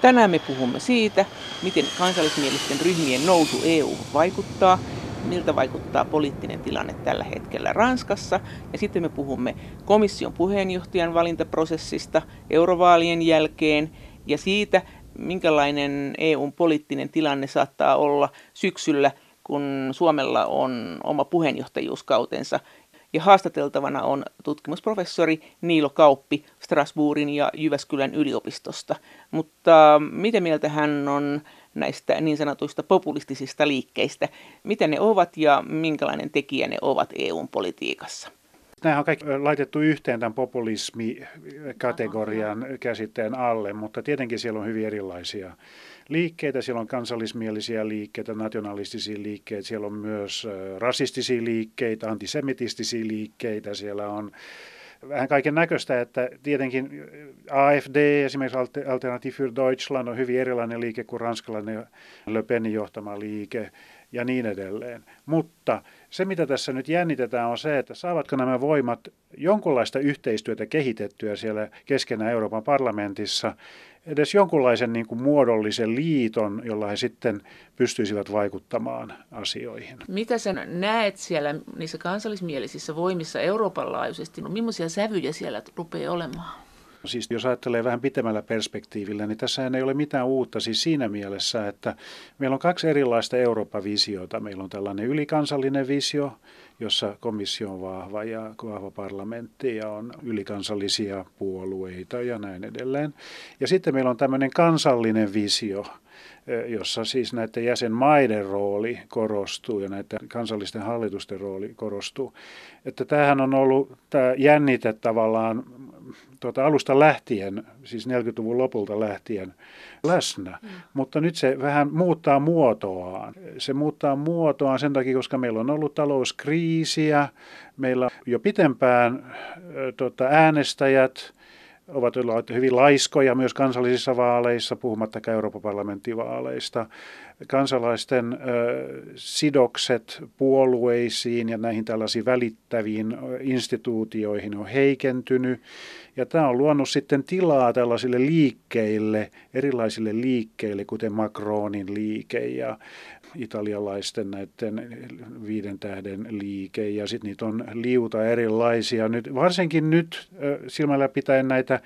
Tänään me puhumme siitä, miten kansallismielisten ryhmien nousu EU vaikuttaa, miltä vaikuttaa poliittinen tilanne tällä hetkellä Ranskassa. Ja sitten me puhumme komission puheenjohtajan valintaprosessista eurovaalien jälkeen ja siitä, minkälainen EUn poliittinen tilanne saattaa olla syksyllä, kun Suomella on oma puheenjohtajuuskautensa ja haastateltavana on tutkimusprofessori Niilo Kauppi Strasbourgin ja Jyväskylän yliopistosta. Mutta mitä mieltä hän on näistä niin sanotuista populistisista liikkeistä? Mitä ne ovat ja minkälainen tekijä ne ovat EUn politiikassa? Nämä on kaikki laitettu yhteen tämän populismi-kategorian käsitteen alle, mutta tietenkin siellä on hyvin erilaisia liikkeitä. Siellä on kansallismielisiä liikkeitä, nationalistisia liikkeitä, siellä on myös rasistisia liikkeitä, antisemitistisiä liikkeitä, siellä on vähän kaiken näköistä, että tietenkin AFD, esimerkiksi Alternative für Deutschland, on hyvin erilainen liike kuin ranskalainen Le Penin johtama liike ja niin edelleen. Mutta se, mitä tässä nyt jännitetään, on se, että saavatko nämä voimat jonkunlaista yhteistyötä kehitettyä siellä keskenään Euroopan parlamentissa, edes jonkunlaisen niin kuin muodollisen liiton, jolla he sitten pystyisivät vaikuttamaan asioihin. Mitä sä näet siellä niissä kansallismielisissä voimissa Euroopan laajuisesti? No, millaisia sävyjä siellä rupeaa olemaan? Siis jos ajattelee vähän pitemmällä perspektiivillä, niin tässä ei ole mitään uutta siis siinä mielessä, että meillä on kaksi erilaista Eurooppa-visiota. Meillä on tällainen ylikansallinen visio, jossa komissio on vahva ja vahva parlamentti ja on ylikansallisia puolueita ja näin edelleen. Ja sitten meillä on tämmöinen kansallinen visio, jossa siis näiden jäsenmaiden rooli korostuu ja näiden kansallisten hallitusten rooli korostuu. Että tämähän on ollut tämä jännite tavallaan tuota alusta lähtien, siis 40-luvun lopulta lähtien läsnä, mm. mutta nyt se vähän muuttaa muotoaan. Se muuttaa muotoaan sen takia, koska meillä on ollut talouskriisiä, meillä jo pitempään tota, äänestäjät ovat olleet hyvin laiskoja myös kansallisissa vaaleissa, puhumattakaan Euroopan parlamenttivaaleista. Kansalaisten ö, sidokset puolueisiin ja näihin tällaisiin välittäviin instituutioihin on heikentynyt. Ja tämä on luonut sitten tilaa tällaisille liikkeille, erilaisille liikkeille, kuten Macronin liike ja italialaisten näiden viiden tähden liike ja sitten niitä on liuta erilaisia. Nyt, varsinkin nyt silmällä pitäen näitä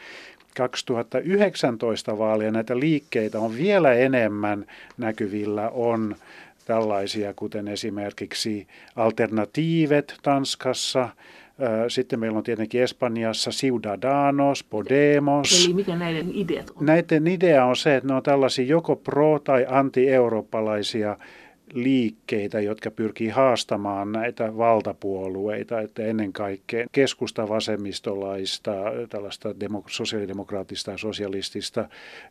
2019 vaaleja näitä liikkeitä on vielä enemmän näkyvillä on tällaisia, kuten esimerkiksi alternatiivet Tanskassa, sitten meillä on tietenkin Espanjassa Ciudadanos, Podemos. Eli mikä näiden ideat on? Näiden idea on se, että ne on tällaisia joko pro- tai anti-eurooppalaisia liikkeitä, jotka pyrkii haastamaan näitä valtapuolueita, että ennen kaikkea keskusta vasemmistolaista, tällaista demok- sosiaalidemokraattista ja sosialistista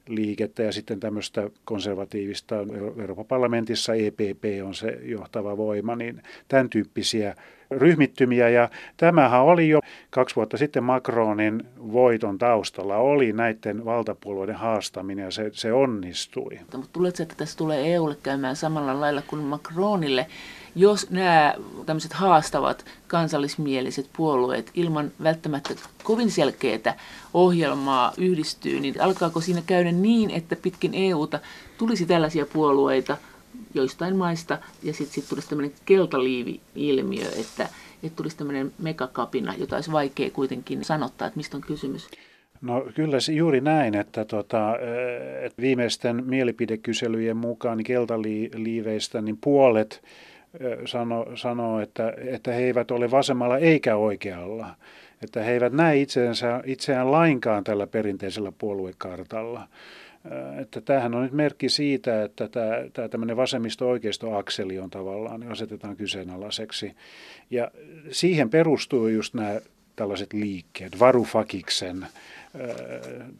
liikettä ja sitten tämmöistä konservatiivista Euroopan parlamentissa EPP on se johtava voima, niin tämän tyyppisiä ryhmittymiä ja tämähän oli jo kaksi vuotta sitten Macronin voiton taustalla, oli näiden valtapuolueiden haastaminen ja se, se onnistui. Mutta tuletko, että tässä tulee EUlle käymään samalla lailla kuin Macronille, jos nämä tämmöiset haastavat kansallismieliset puolueet ilman välttämättä kovin selkeää ohjelmaa yhdistyy, niin alkaako siinä käydä niin, että pitkin EUta tulisi tällaisia puolueita – joistain maista, ja sitten sit tulisi tämmöinen keltaliivi-ilmiö, että, että tulisi tämmöinen megakapina, jota olisi vaikea kuitenkin sanottaa, että mistä on kysymys. No kyllä se juuri näin, että, tota, että viimeisten mielipidekyselyjen mukaan niin keltaliiveistä niin puolet sanoo, sano, että, että he eivät ole vasemmalla eikä oikealla. Että he eivät näe itseään lainkaan tällä perinteisellä puoluekartalla. Että tämähän on nyt merkki siitä, että tämä, tämä tämmöinen vasemmisto-oikeisto-akseli on tavallaan, niin asetetaan kyseenalaiseksi. Ja siihen perustuu just nämä tällaiset liikkeet, Varufakiksen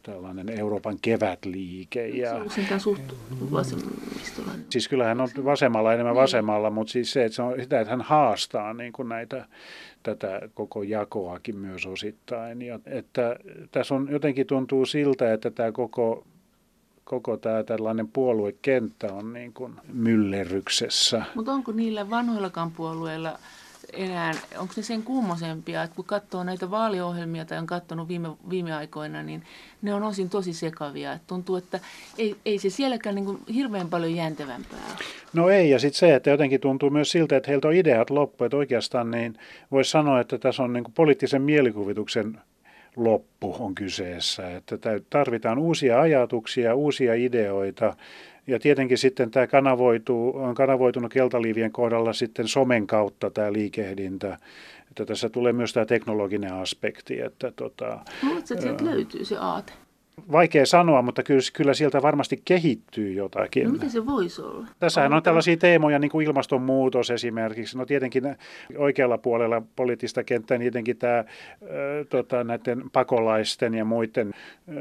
tällainen Euroopan kevätliike. Ja, se on suht vasemmistolainen. Siis kyllähän on vasemmalla enemmän niin. vasemmalla, mutta siis se, että se on sitä, että hän haastaa niin kuin näitä, tätä koko jakoakin myös osittain. Ja, että tässä on jotenkin tuntuu siltä, että tämä koko koko tämä tällainen puoluekenttä on niin kuin myllerryksessä. Mutta onko niillä vanhoillakaan puolueilla enää, onko ne sen kummosempia, että kun katsoo näitä vaaliohjelmia tai on katsonut viime, viime aikoina, niin ne on osin tosi sekavia. Et tuntuu, että ei, ei se sielläkään niin kuin hirveän paljon jäntevämpää No ei, ja sitten se, että jotenkin tuntuu myös siltä, että heiltä on ideat loppu, että oikeastaan niin voisi sanoa, että tässä on niin kuin poliittisen mielikuvituksen loppu on kyseessä, että tarvitaan uusia ajatuksia, uusia ideoita, ja tietenkin sitten tämä kanavoituu, on kanavoitunut keltaliivien kohdalla sitten somen kautta tämä liikehdintä. Että tässä tulee myös tämä teknologinen aspekti. Että tota, että sieltä löytyy se aate? Vaikea sanoa, mutta kyllä, kyllä sieltä varmasti kehittyy jotakin. No mitä se voisi olla? Tässähän on tällaisia teemoja, niin kuin ilmastonmuutos esimerkiksi. No tietenkin oikealla puolella poliittista kenttää, niin tietenkin tämä äh, tota, näiden pakolaisten ja muiden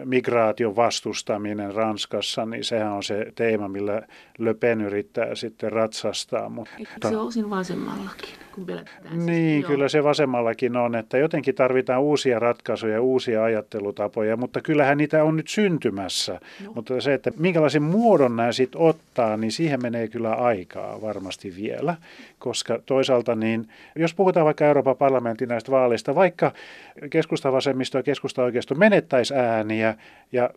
migraation vastustaminen Ranskassa, niin sehän on se teema, millä Le Pen yrittää sitten ratsastaa. Mutta, se on osin vasemmallakin, kun pelätään. Niin, kyllä se vasemmallakin on, että jotenkin tarvitaan uusia ratkaisuja, uusia ajattelutapoja, mutta kyllähän niitä on nyt syntymässä. No. Mutta se, että minkälaisen muodon nämä sitten ottaa, niin siihen menee kyllä aikaa varmasti vielä, koska toisaalta niin, jos puhutaan vaikka Euroopan parlamentin näistä vaaleista, vaikka keskustavasemmisto ja keskusta-oikeisto menettäisi ääniä ja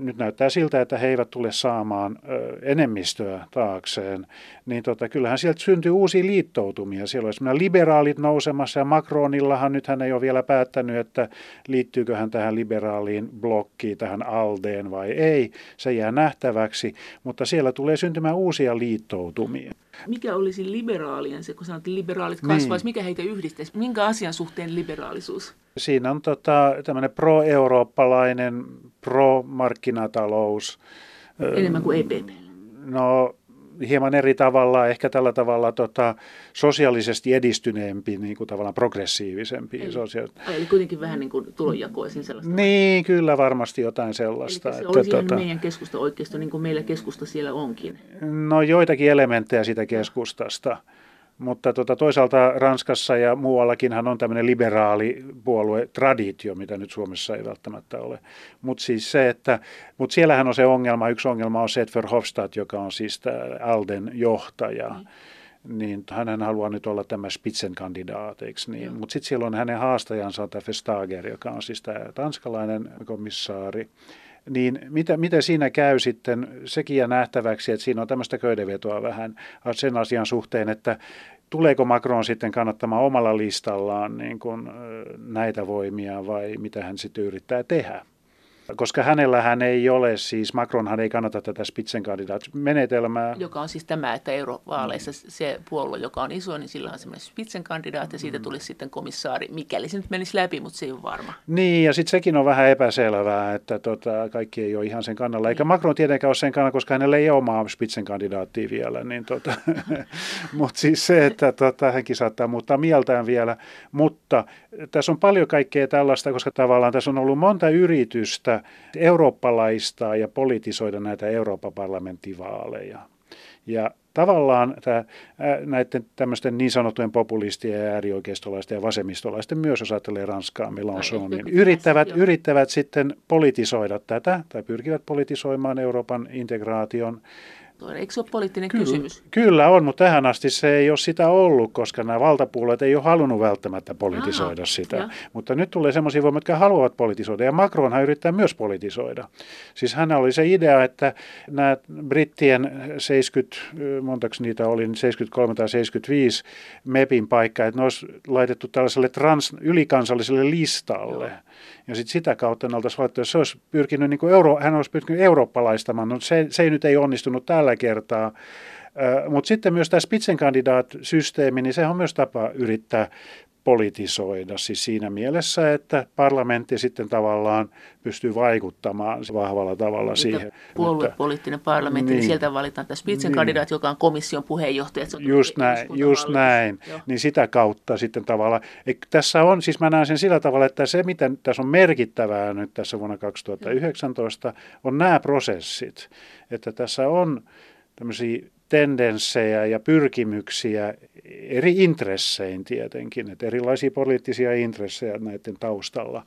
nyt näyttää siltä, että he eivät tule saamaan enemmistöä taakseen, niin tota, kyllähän sieltä syntyy uusia liittoutumia. Siellä olisi liberaalit nousemassa ja Macronillahan nyt hän ei ole vielä päättänyt, että liittyykö hän tähän liberaaliin blokkiin, tähän Aldeen vai ei. Se jää nähtäväksi, mutta siellä tulee syntymään uusia liittoutumia. Mikä olisi liberaalien se, kun sanot, että liberaalit kasvaisi, niin. mikä heitä yhdistäisi? Minkä asian suhteen liberaalisuus? Siinä on tota, tämmöinen pro-eurooppalainen, pro-markkinatalous. Enemmän kuin EPP. No hieman eri tavalla, ehkä tällä tavalla tota, sosiaalisesti edistyneempi, niin kuin tavallaan progressiivisempi. Eli, sosia- eli kuitenkin vähän niin kuin tulonjakoisin sellaista. Niin, kyllä varmasti jotain sellaista. Eli se että, olisi tota, meidän keskusta oikeisto, niin kuin meillä keskusta siellä onkin. No joitakin elementtejä siitä keskustasta. Mutta tota, toisaalta Ranskassa ja muuallakinhan on tämmöinen liberaali puolue traditio, mitä nyt Suomessa ei välttämättä ole. Mutta siis se, että, mut siellähän on se ongelma, yksi ongelma on se, että Verhofstadt, joka on siis Alden johtaja, mm. niin hän haluaa nyt olla tämä Spitzenkandidaat, eikö niin? Mutta sitten siellä on hänen haastajansa, tämä Vestager, joka on siis tämä tanskalainen komissaari niin mitä, mitä siinä käy sitten, sekin jää nähtäväksi, että siinä on tämmöistä köydenvetoa vähän sen asian suhteen, että tuleeko Macron sitten kannattamaan omalla listallaan niin kuin näitä voimia vai mitä hän sitten yrittää tehdä koska hänellähän ei ole, siis Macronhan ei kannata tätä Spitzenkandidaat-menetelmää. Joka on siis tämä, että eurovaaleissa se puolue, joka on iso, niin sillä on semmoinen Spitzenkandidaat ja siitä mm. tulisi sitten komissaari, mikäli se nyt menisi läpi, mutta se ei ole varma. Niin, ja sitten sekin on vähän epäselvää, että tota, kaikki ei ole ihan sen kannalla. Eikä niin. Macron tietenkään ole sen kannalla, koska hänellä ei ole omaa Spitzenkandidaattia vielä. Niin tota, mutta siis se, että tota, hänkin saattaa muuttaa mieltään vielä. Mutta tässä on paljon kaikkea tällaista, koska tavallaan tässä on ollut monta yritystä eurooppalaistaa ja politisoida näitä Euroopan parlamenttivaaleja. Ja tavallaan tämä, näiden tämmöisten niin sanottujen populistien ja äärioikeistolaisten ja vasemmistolaisten myös, jos ajattelee Ranskaa, Mélenchonin, yrittävät, yrittävät sitten politisoida tätä tai pyrkivät politisoimaan Euroopan integraation Eikö se ole poliittinen kyllä, kysymys? Kyllä on, mutta tähän asti se ei ole sitä ollut, koska nämä valtapuolueet ei ole halunnut välttämättä politisoida Aha, sitä. Ja. Mutta nyt tulee sellaisia voimia, jotka haluavat politisoida. Ja Macronhan yrittää myös politisoida. Siis hän oli se idea, että nämä brittien 70, montaks niitä oli, 73 tai 75 MEPin paikka, että ne olisi laitettu tällaiselle trans, ylikansalliselle listalle. Joo ja sitten sitä kautta ne oltaisiin valittu, jos se olisi pyrkinyt, niin kuin euro, hän olisi pyrkinyt eurooppalaistamaan, no se, se ei nyt ei onnistunut tällä kertaa. Mutta sitten myös tämä Spitzenkandidaat-systeemi, niin se on myös tapa yrittää politisoida. Siis siinä mielessä, että parlamentti sitten tavallaan pystyy vaikuttamaan vahvalla tavalla Mitä siihen. Puoluepoliittinen parlamentti, niin, niin sieltä valitaan tämä Spitzenkandidaat, niin, joka on komission puheenjohtaja. Just näin, just näin. niin sitä kautta sitten tavallaan. Tässä on, siis mä näen sen sillä tavalla, että se mitä tässä on merkittävää nyt tässä vuonna 2019 on nämä prosessit. Että tässä on tämmöisiä tendenssejä ja pyrkimyksiä eri intressein tietenkin, että erilaisia poliittisia intressejä näiden taustalla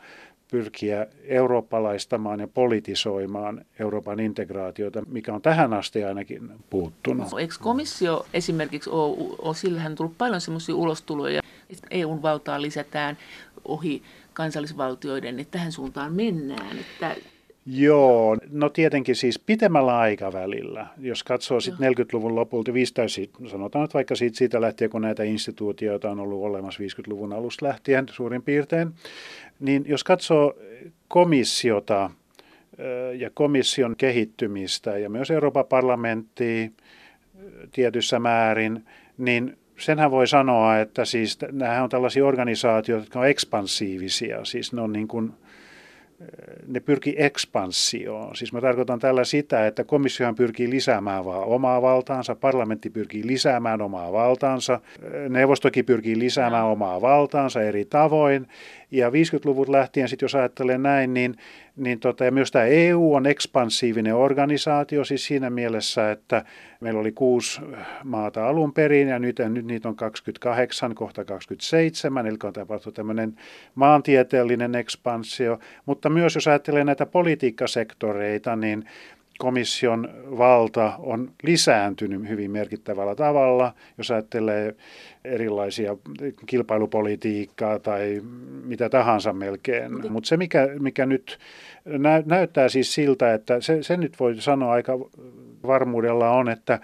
pyrkiä eurooppalaistamaan ja politisoimaan Euroopan integraatiota, mikä on tähän asti ainakin puuttunut. No, eikö komissio esimerkiksi ole, ole sillähän tullut paljon sellaisia ulostuloja, että EUn valtaa lisätään ohi kansallisvaltioiden, että tähän suuntaan mennään. Että Joo, no tietenkin siis pitemmällä aikavälillä, jos katsoo sitten 40-luvun lopulta, 50, sanotaan nyt vaikka siitä, siitä lähtien, kun näitä instituutioita on ollut olemassa 50-luvun alusta lähtien suurin piirtein, niin jos katsoo komissiota ja komission kehittymistä ja myös Euroopan parlamenttia tietyssä määrin, niin senhän voi sanoa, että siis nämä on tällaisia organisaatioita, jotka on ekspansiivisia, siis ne on niin kuin ne pyrkii ekspanssioon. Siis mä tarkoitan tällä sitä, että komissiohan pyrkii lisäämään vaan omaa valtaansa, parlamentti pyrkii lisäämään omaa valtaansa, neuvostokin pyrkii lisäämään omaa valtaansa eri tavoin. Ja 50-luvut lähtien sitten, jos ajattelee näin, niin, niin tota, ja myös tämä EU on ekspansiivinen organisaatio siis siinä mielessä, että meillä oli kuusi maata alun perin ja nyt, nyt niitä on 28, kohta 27, eli on tapahtunut tämmöinen maantieteellinen ekspansio. Mutta myös jos ajattelee näitä politiikkasektoreita, niin komission valta on lisääntynyt hyvin merkittävällä tavalla, jos ajattelee erilaisia kilpailupolitiikkaa tai mitä tahansa melkein. Mutta se, mikä, mikä nyt nä, näyttää siis siltä, että se, se nyt voi sanoa aika varmuudella on, että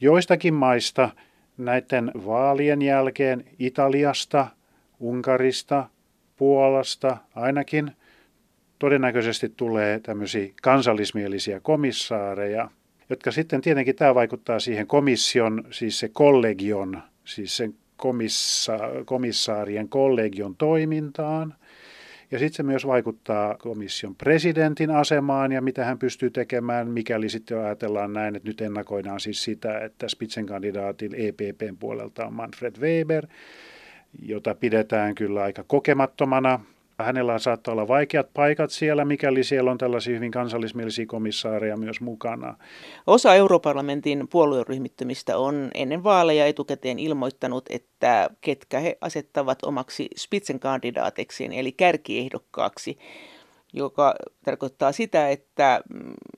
joistakin maista näiden vaalien jälkeen Italiasta, Unkarista, Puolasta ainakin – todennäköisesti tulee tämmöisiä kansallismielisiä komissaareja, jotka sitten tietenkin tämä vaikuttaa siihen komission, siis se kollegion, siis sen komissa, komissaarien kollegion toimintaan. Ja sitten se myös vaikuttaa komission presidentin asemaan ja mitä hän pystyy tekemään, mikäli sitten ajatellaan näin, että nyt ennakoidaan siis sitä, että Spitzenkandidaatin EPPn puolelta on Manfred Weber, jota pidetään kyllä aika kokemattomana Hänellä saattaa olla vaikeat paikat siellä, mikäli siellä on tällaisia hyvin kansallismielisiä komissaareja myös mukana. Osa europarlamentin puolueryhmittymistä on ennen vaaleja etukäteen ilmoittanut, että ketkä he asettavat omaksi Spitzenkandidaateksiin eli kärkiehdokkaaksi joka tarkoittaa sitä, että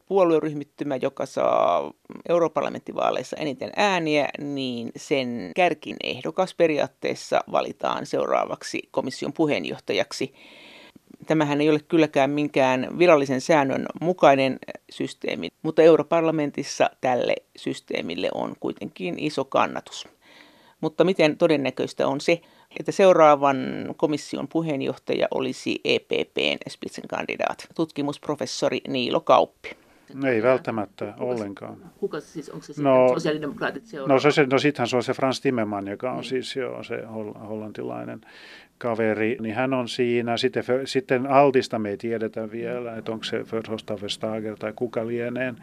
puolueryhmittymä, joka saa europarlamenttivaaleissa eniten ääniä, niin sen kärkin ehdokas periaatteessa valitaan seuraavaksi komission puheenjohtajaksi. Tämähän ei ole kylläkään minkään virallisen säännön mukainen systeemi, mutta europarlamentissa tälle systeemille on kuitenkin iso kannatus. Mutta miten todennäköistä on se, että seuraavan komission puheenjohtaja olisi EPPn Spitzenkandidaat, tutkimusprofessori Niilo Kauppi. No ei välttämättä kuka, ollenkaan. Kuka siis, onko se no, sosiaalidemokraatit seuraava? No, se, no sittenhän se on se Frans Timmerman, joka on niin. siis jo se hollantilainen kaveri, niin hän on siinä. Sitten, sitten Altista me ei tiedetä vielä, että onko se Verhofstadt tai kuka lieneen.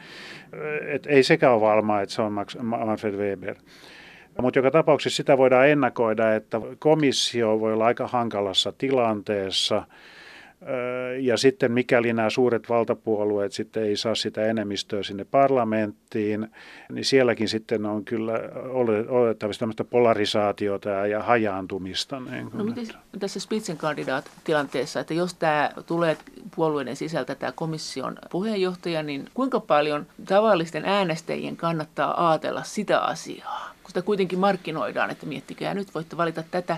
Et ei sekään ole varmaa, että se on Manfred Weber. Mutta joka tapauksessa sitä voidaan ennakoida, että komissio voi olla aika hankalassa tilanteessa. Ja sitten mikäli nämä suuret valtapuolueet sitten ei saa sitä enemmistöä sinne parlamenttiin, niin sielläkin sitten on kyllä oletettavasti tämmöistä polarisaatiota ja hajaantumista. Niin no miten tässä Spitzenkandidaat-tilanteessa, että jos tämä tulee puolueiden sisältä tämä komission puheenjohtaja, niin kuinka paljon tavallisten äänestäjien kannattaa ajatella sitä asiaa? Kun sitä kuitenkin markkinoidaan, että miettikää nyt voitte valita tätä,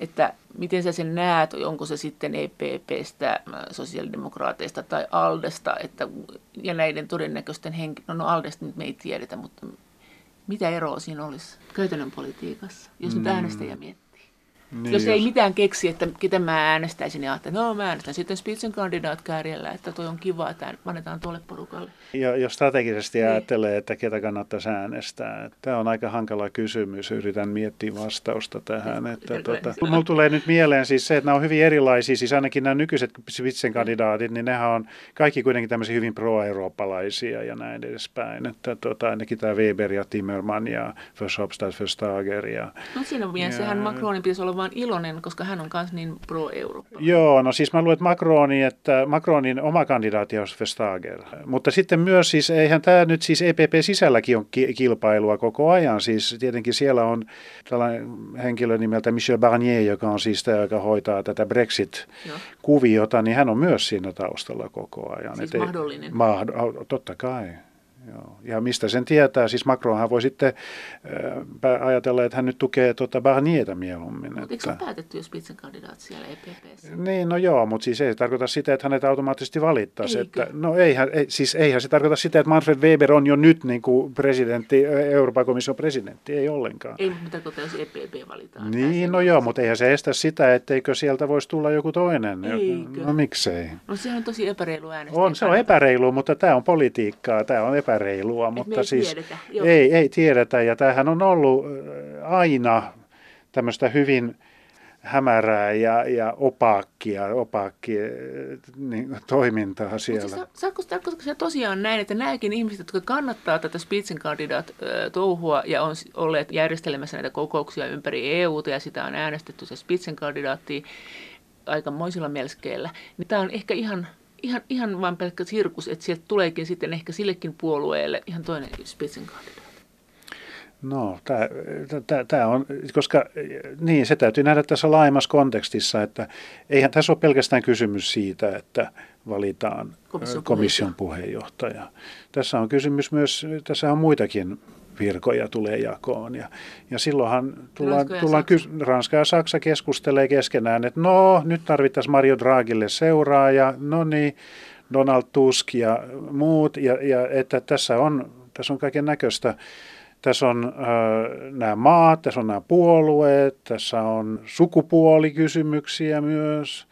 että miten sä sen näet, onko se sitten EPPstä, sosiaalidemokraateista tai Aldesta, että, ja näiden todennäköisten henkilöiden, no, no Aldesta nyt me ei tiedetä, mutta mitä eroa siinä olisi käytännön politiikassa, jos nyt mm. äänestäjä miettii? Niin jos, jos ei mitään keksi, että ketä mä äänestäisin, niin ajattelin, no mä äänestän sitten Spitzenkandidaat kärjellä, että toi on kiva, että annetaan tuolle porukalle. Ja jos strategisesti niin. ajattelee, että ketä kannattaisi äänestää, tämä on aika hankala kysymys, yritän miettiä vastausta tähän. Että, tuota, mulla tulee nyt mieleen siis se, että nämä on hyvin erilaisia, siis ainakin nämä nykyiset Spitzenkandidaatit, niin nehän on kaikki kuitenkin tämmöisiä hyvin pro-eurooppalaisia ja näin edespäin. Että tuota, ainakin tämä Weber ja Timmerman ja Verhofstadt, Verstager. Ja, no siinä mielessähän Macronin pitäisi olla vaan iloinen, koska hän on myös niin pro-Eurooppa. Joo, no siis mä luulen, että Macroni, että Macronin oma kandidaatti on Vestager. Mutta sitten myös siis, eihän tämä nyt siis EPP sisälläkin on kilpailua koko ajan. Siis tietenkin siellä on tällainen henkilö nimeltä Michel Barnier, joka on siis tämä, joka hoitaa tätä Brexit-kuviota, niin hän on myös siinä taustalla koko ajan. Siis Et mahdollinen. Mahd- totta kai. Joo. Ja mistä sen tietää? Siis Macronhan voi sitten äh, ajatella, että hän nyt tukee tuota Barnierta mieluummin. Mutta eikö se ole päätetty jo Spitzenkandidaat siellä EPPssä? Niin, no joo, mutta siis ei se tarkoita sitä, että hänet automaattisesti valittaisi. Että, no eihän, ei, siis eihän se tarkoita sitä, että Manfred Weber on jo nyt niin kuin presidentti, Euroopan komission presidentti, ei ollenkaan. Ei, mutta mitä jos EPP valitaan? Niin, no joo, mutta eihän se estä sitä, etteikö sieltä voisi tulla joku toinen. Eikö? No miksei? No sehän on tosi epäreilu äänestä. On, se on epäreilu, mutta tämä on politiikkaa, tämä on epäreilu epäreilua, mutta ei siis tiedetä, ei, ei tiedetä. Ja tämähän on ollut aina tämmöistä hyvin hämärää ja, ja opaakkia, opaakkia niin, toimintaa siellä. Mutta saako, saako se tosiaan näin, että nämäkin ihmiset, jotka kannattaa tätä Spitzenkandidaat touhua ja on olleet järjestelemässä näitä kokouksia ympäri EUta ja sitä on äänestetty se Spitzenkandidaattiin aikamoisilla melskeillä, niin tämä on ehkä ihan ihan, ihan vain pelkkä sirkus, että sieltä tuleekin sitten ehkä sillekin puolueelle ihan toinen Spitzenkandidaatti. No, tämä on, koska niin, se täytyy nähdä tässä laajemmassa kontekstissa, että eihän tässä ole pelkästään kysymys siitä, että valitaan komission, komission puheenjohtaja. Tässä on kysymys myös, tässä on muitakin virkoja tulee jakoon. Ja, ja silloinhan tullaan, Ranska, ja tullaan Saksa. Ranska ja Saksa keskustelee keskenään, että no nyt tarvittaisiin Mario Draghille seuraaja, no niin, Donald Tusk ja muut, ja, ja että tässä on, tässä on kaiken näköistä. Tässä on äh, nämä maat, tässä on nämä puolueet, tässä on sukupuolikysymyksiä myös.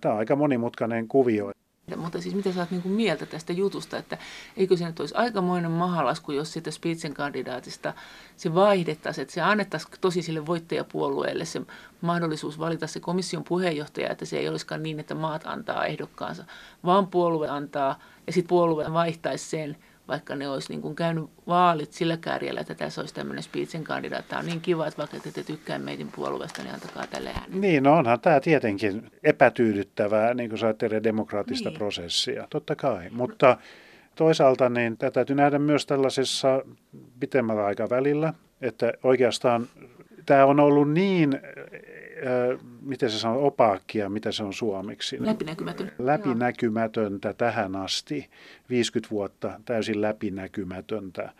Tämä on aika monimutkainen kuvio. Mutta siis mitä sä oot niin mieltä tästä jutusta, että eikö se nyt olisi aikamoinen mahalasku, jos sitä kandidaatista se vaihdettaisiin, että se annettaisiin tosi sille voittajapuolueelle se mahdollisuus valita se komission puheenjohtaja, että se ei olisikaan niin, että maat antaa ehdokkaansa, vaan puolue antaa ja sitten puolue vaihtaisi sen vaikka ne olisi niin kuin käynyt vaalit sillä kärjellä, että tässä olisi tämmöinen Spitsen kandidaatti. Tämä on niin kiva, että vaikka te tykkää meidän puolueesta, niin antakaa tälle äänen. Niin, no onhan tämä tietenkin epätyydyttävää, niin kuin sä demokraattista niin. prosessia, totta kai. Mutta toisaalta niin tätä täytyy nähdä myös tällaisessa pitemmällä aikavälillä, että oikeastaan tämä on ollut niin miten se sanoo, opaakkia, mitä se on suomeksi? Läpinäkymätön. Läpinäkymätöntä tähän asti, 50 vuotta täysin läpinäkymätöntä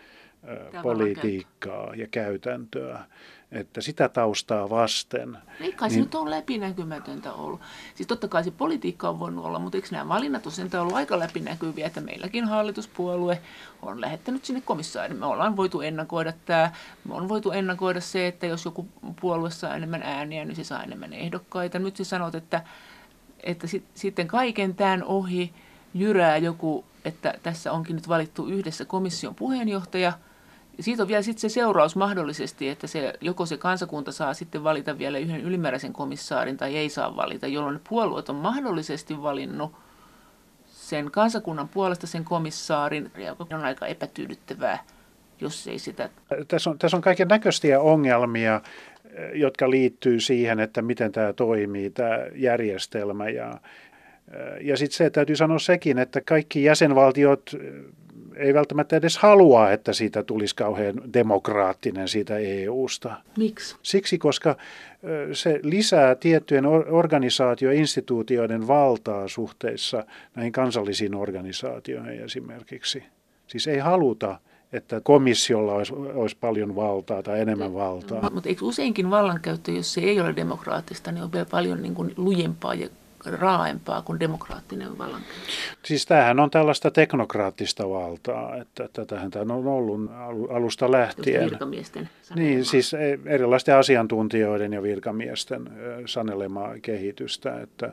Tämä politiikkaa ja käytäntöä että sitä taustaa vasten. Ei kai niin, se nyt ole läpinäkymätöntä ollut. Siis totta kai se politiikka on voinut olla, mutta eikö nämä valinnat ole ollut aika läpinäkyviä, että meilläkin hallituspuolue on lähettänyt sinne komissaarin. Me ollaan voitu ennakoida tämä, me on voitu ennakoida se, että jos joku puolue saa enemmän ääniä, niin se saa enemmän ehdokkaita. Nyt sä sanot, että, että sit, sitten kaiken tämän ohi jyrää joku, että tässä onkin nyt valittu yhdessä komission puheenjohtaja – siitä on vielä sitten se seuraus mahdollisesti, että se, joko se kansakunta saa sitten valita vielä yhden ylimääräisen komissaarin tai ei saa valita, jolloin puolueet on mahdollisesti valinnut sen kansakunnan puolesta sen komissaarin, joka on aika epätyydyttävää, jos ei sitä... Tässä on, tässä on kaiken näköisiä ongelmia, jotka liittyy siihen, että miten tämä toimii, tämä järjestelmä. Ja, ja sitten se täytyy sanoa sekin, että kaikki jäsenvaltiot ei välttämättä edes halua, että siitä tulisi kauhean demokraattinen siitä EUsta. Miksi? Siksi, koska se lisää tiettyjen organisaatioinstituutioiden valtaa suhteissa näihin kansallisiin organisaatioihin esimerkiksi. Siis ei haluta että komissiolla olisi, olisi paljon valtaa tai enemmän valtaa. Mutta eikö useinkin vallankäyttö, jos se ei ole demokraattista, niin on vielä paljon niin kuin lujempaa ja raaempaa kuin demokraattinen vallankäyttö. Siis tämähän on tällaista teknokraattista valtaa, että tätähän tämä on ollut alusta lähtien. Virkamiesten Niin, siis e, erilaisten asiantuntijoiden ja virkamiesten sanelemaa kehitystä, että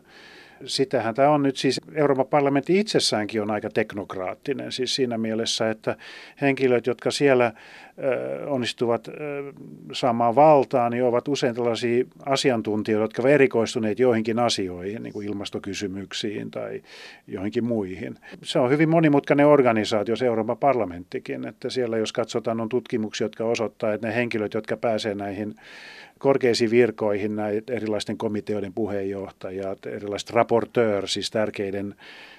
sitähän tämä on nyt siis, Euroopan parlamentti itsessäänkin on aika teknokraattinen siis siinä mielessä, että henkilöt, jotka siellä onnistuvat saamaan valtaa, niin ovat usein tällaisia asiantuntijoita, jotka ovat erikoistuneet joihinkin asioihin, niin kuin ilmastokysymyksiin tai joihinkin muihin. Se on hyvin monimutkainen organisaatio, se Euroopan parlamenttikin, että siellä jos katsotaan on tutkimuksia, jotka osoittaa, että ne henkilöt, jotka pääsevät näihin korkeisiin virkoihin näitä erilaisten komiteoiden puheenjohtajat, erilaiset raportöör, siis tärkeiden,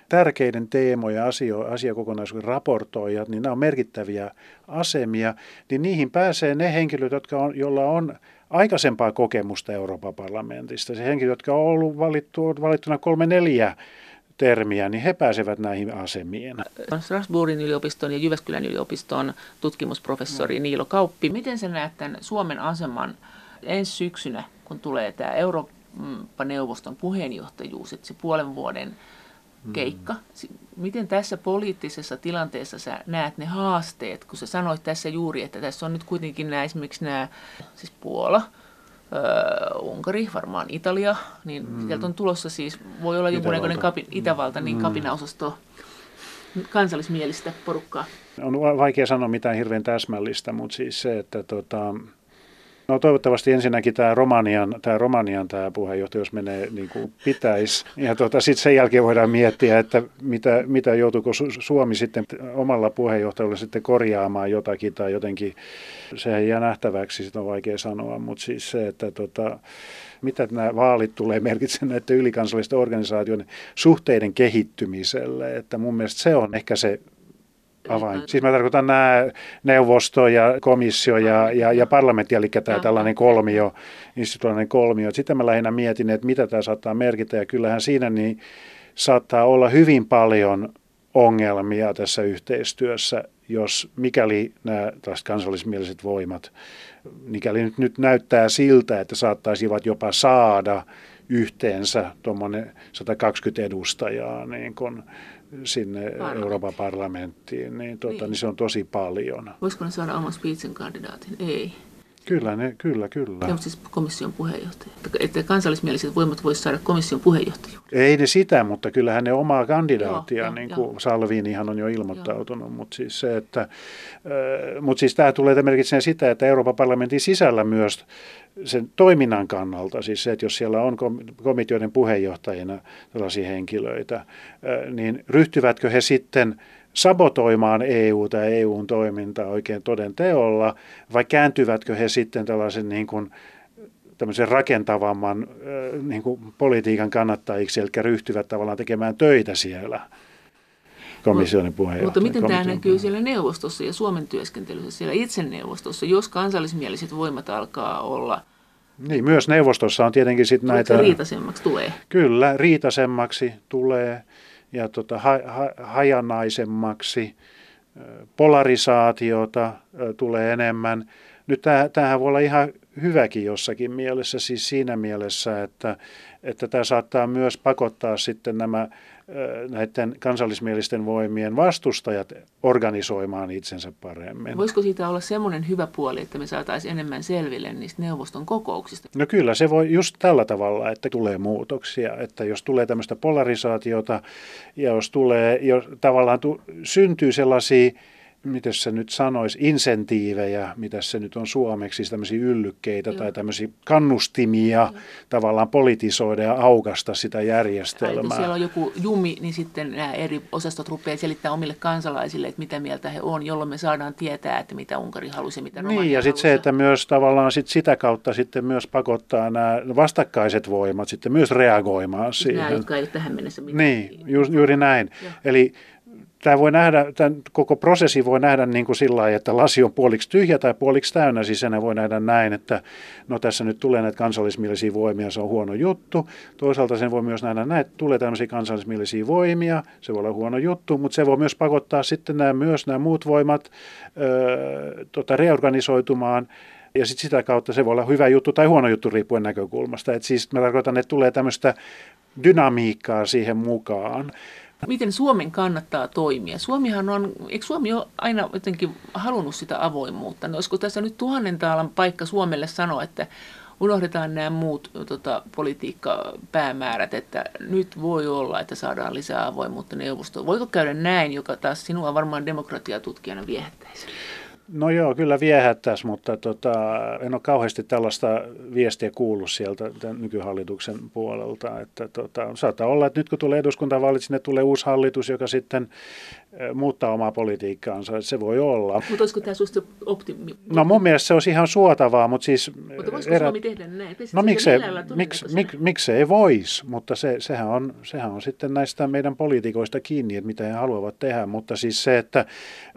tärkeiden teemoja, asio, asiakokonaisuuden raportoijat, niin nämä on merkittäviä asemia, niin niihin pääsee ne henkilöt, jotka on, joilla on aikaisempaa kokemusta Euroopan parlamentista. Se henkilöt, jotka on ollut valittu, valittuna kolme neljä termiä, niin he pääsevät näihin asemiin. Strasbourgin yliopiston ja Jyväskylän yliopiston tutkimusprofessori no. Niilo Kauppi. Miten sä näet tämän Suomen aseman ensi syksynä, kun tulee tämä Eurooppa-neuvoston puheenjohtajuus, että se puolen vuoden mm. Keikka. Miten tässä poliittisessa tilanteessa sä näet ne haasteet, kun sä sanoit tässä juuri, että tässä on nyt kuitenkin nämä, esimerkiksi nämä, siis Puola, Uh, Unkari, varmaan Italia, niin mm. sieltä on tulossa siis, voi olla jonkunnäköinen kapi, Itävalta, niin mm. kapinaosasto kansallismielistä porukkaa. On vaikea sanoa mitään hirveän täsmällistä, mutta siis se, että tota, No toivottavasti ensinnäkin tämä Romanian, tämä Romanian tämä puheenjohtajuus menee niin kuin pitäisi. Ja tota, sitten sen jälkeen voidaan miettiä, että mitä, mitä joutuuko Suomi sitten omalla puheenjohtajalla sitten korjaamaan jotakin tai jotenkin. Sehän jää nähtäväksi, sitä on vaikea sanoa, mutta siis se, että tota, mitä nämä vaalit tulee merkitsemään näiden ylikansallisten organisaatioiden suhteiden kehittymiselle. Että mun mielestä se on ehkä se avain. Siis mä tarkoitan nämä neuvosto ja komissio ja, ja, ja parlamentti, eli tämä tällainen kolmio, instituutioiden kolmio. Sitten mä lähinnä mietin, että mitä tämä saattaa merkitä, ja kyllähän siinä niin saattaa olla hyvin paljon ongelmia tässä yhteistyössä, jos mikäli nämä kansallismieliset voimat, mikäli nyt, nyt näyttää siltä, että saattaisivat jopa saada yhteensä tuommoinen 120 edustajaa, niin kun sinne Parlamentti. Euroopan parlamenttiin, niin, tuota, niin. niin se on tosi paljon. Voisiko ne saada oman Spiitsin kandidaatin? Ei. Kyllä, ne, kyllä, kyllä. Ja siis komission puheenjohtaja. Että kansallismieliset voimat voisi saada komission puheenjohtaja. Ei ne sitä, mutta kyllähän ne omaa kandidaattia, joo, niin kuin Salviinihan on jo ilmoittautunut. Mutta siis, se, että, äh, mutta siis tämä tulee merkitsemään sitä, että Euroopan parlamentin sisällä myös sen toiminnan kannalta, siis se, että jos siellä on komiteoiden puheenjohtajina tällaisia henkilöitä, niin ryhtyvätkö he sitten sabotoimaan EU tai EUn toimintaa oikein toden teolla, vai kääntyvätkö he sitten tällaisen niin kuin, tämmöisen rakentavamman niin kuin politiikan kannattajiksi, eli ryhtyvät tavallaan tekemään töitä siellä komission puheenjohtaja. Mutta miten tämä näkyy siellä neuvostossa ja Suomen työskentelyssä siellä itse neuvostossa, jos kansallismieliset voimat alkaa olla – niin, myös neuvostossa on tietenkin sitten näitä... riitasemmaksi tulee. Kyllä, riitasemmaksi tulee ja tota, ha, ha, hajanaisemmaksi, polarisaatiota tulee enemmän. Nyt tämähän voi olla ihan hyväkin jossakin mielessä, siis siinä mielessä, että, että tämä saattaa myös pakottaa sitten nämä näiden kansallismielisten voimien vastustajat organisoimaan itsensä paremmin. Voisiko siitä olla semmoinen hyvä puoli, että me saataisiin enemmän selville niistä neuvoston kokouksista? No kyllä, se voi just tällä tavalla, että tulee muutoksia. Että jos tulee tämmöistä polarisaatiota ja jos tulee, jos tavallaan tu, syntyy sellaisia miten se nyt sanoisi, insentiivejä, mitä se nyt on suomeksi, siis tämmöisiä yllykkeitä Joo. tai tämmöisiä kannustimia Joo. tavallaan politisoida ja aukasta sitä järjestelmää. Tai siellä on joku jumi, niin sitten nämä eri osastot rupeaa selittämään omille kansalaisille, että mitä mieltä he on, jolloin me saadaan tietää, että mitä Unkari halusi mitä Romania Niin, ja sitten se, että myös tavallaan sit sitä kautta sitten myös pakottaa nämä vastakkaiset voimat sitten myös reagoimaan siis siihen. Nämä, jotka ei ole tähän mennessä mitään. Niin, ju, juuri näin. Joo. Eli tämä voi nähdä, tämän koko prosessi voi nähdä niin kuin sillä lailla, että lasi on puoliksi tyhjä tai puoliksi täynnä, siis voi nähdä näin, että no tässä nyt tulee näitä kansallismielisiä voimia, se on huono juttu. Toisaalta sen voi myös nähdä näin, että tulee tämmöisiä kansallismielisiä voimia, se voi olla huono juttu, mutta se voi myös pakottaa sitten nämä, myös nämä muut voimat ö, tota, reorganisoitumaan ja sitten sitä kautta se voi olla hyvä juttu tai huono juttu riippuen näkökulmasta. Et siis mä tarkoitan, että tulee tämmöistä dynamiikkaa siihen mukaan. Miten Suomen kannattaa toimia? Suomihan on, eikö Suomi ole aina jotenkin halunnut sitä avoimuutta? No, olisiko tässä nyt tuhannen taalan paikka Suomelle sanoa, että unohdetaan nämä muut tota, politiikkapäämäärät, että nyt voi olla, että saadaan lisää avoimuutta neuvostoon. Voiko käydä näin, joka taas sinua varmaan demokratiatutkijana viehättäisi? No joo, kyllä viehättäisi, mutta tota, en ole kauheasti tällaista viestiä kuullut sieltä nykyhallituksen puolelta. Että tota, saattaa olla, että nyt kun tulee eduskuntavaalit, sinne tulee uusi hallitus, joka sitten muuttaa omaa politiikkaansa. Se voi olla. Mutta olisiko tämä sinusta optimi? No mun mielestä se olisi ihan suotavaa, mutta siis... Mutta voisiko erät... Suomi tehdä näin? no miksi, mik, miksei voisi, mutta se, sehän, on, sehän on sitten näistä meidän poliitikoista kiinni, että mitä he haluavat tehdä. Mutta siis se, että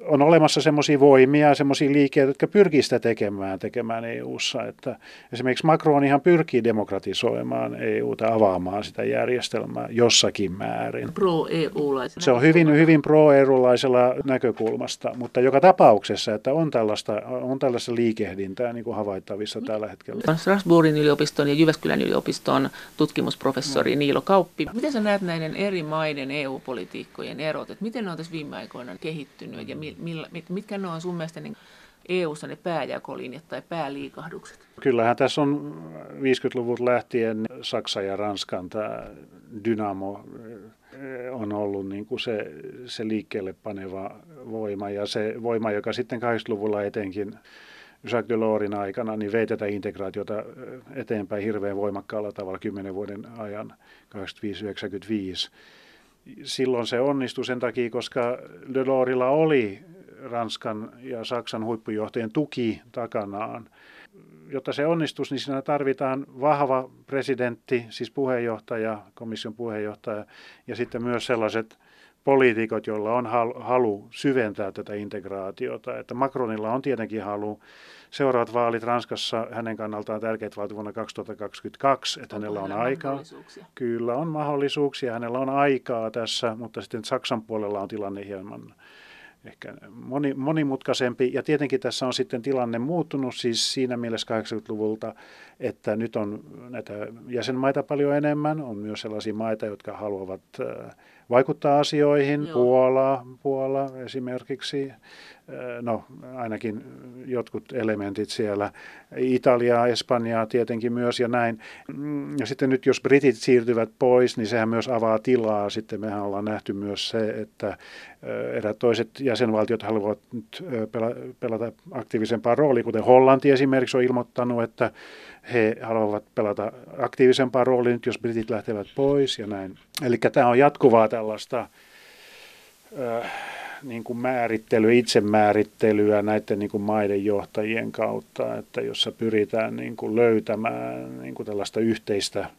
on olemassa semmoisia voimia, semmoisia liikkeitä, jotka pyrkii sitä tekemään, tekemään EU-ssa. Että esimerkiksi Macron ihan pyrkii demokratisoimaan EU-ta, avaamaan sitä järjestelmää jossakin määrin. Pro-EU-laisena. Se on hyvin, hyvin pro-EU-laisella näkökulmasta, mutta joka tapauksessa, että on tällaista, on tällaista liikehdintää niin kuin havaittavissa tällä hetkellä. Strasbourgin yliopiston ja Jyväskylän yliopiston tutkimusprofessori no. Niilo Kauppi. Miten sä näet näiden eri maiden EU-politiikkojen erot? Että miten ne on tässä viime aikoina kehittynyt ja millä, mitkä ne on sun mielestä niin EU-ssa ne pääjakolinjat tai pääliikahdukset? Kyllähän tässä on 50-luvulta lähtien Saksa ja Ranskan tämä dynamo on ollut niin kuin se, se liikkeelle paneva voima ja se voima, joka sitten 80-luvulla etenkin Jacques Delorsin aikana niin vei tätä integraatiota eteenpäin hirveän voimakkaalla tavalla kymmenen vuoden ajan, 85-95. Silloin se onnistui sen takia, koska Delorsilla oli Ranskan ja Saksan huippujohtajien tuki takanaan. Jotta se onnistuisi, niin siinä tarvitaan vahva presidentti, siis puheenjohtaja, komission puheenjohtaja, ja sitten myös sellaiset poliitikot, joilla on halu syventää tätä integraatiota. Että Macronilla on tietenkin halu. Seuraavat vaalit Ranskassa hänen kannaltaan tärkeät vaalit vuonna 2022, että hänellä on aikaa. Kyllä on mahdollisuuksia, hänellä on aikaa tässä, mutta sitten Saksan puolella on tilanne hieman ehkä moni, monimutkaisempi. Ja tietenkin tässä on sitten tilanne muuttunut siis siinä mielessä 80-luvulta, että nyt on näitä jäsenmaita paljon enemmän. On myös sellaisia maita, jotka haluavat äh, vaikuttaa asioihin. Joo. Puola, Puola esimerkiksi, no ainakin jotkut elementit siellä. Italiaa, Espanjaa tietenkin myös ja näin. Ja sitten nyt jos britit siirtyvät pois, niin sehän myös avaa tilaa. Sitten mehän ollaan nähty myös se, että erät toiset jäsenvaltiot haluavat nyt pelata aktiivisempaa roolia, kuten Hollanti esimerkiksi on ilmoittanut, että he haluavat pelata aktiivisempaa roolia nyt, jos britit lähtevät pois ja näin. Eli tämä on jatkuvaa tällaista äh, niin kuin määrittelyä, itsemäärittelyä näiden niin kuin maiden johtajien kautta, että jossa pyritään niin kuin löytämään niin kuin tällaista yhteistä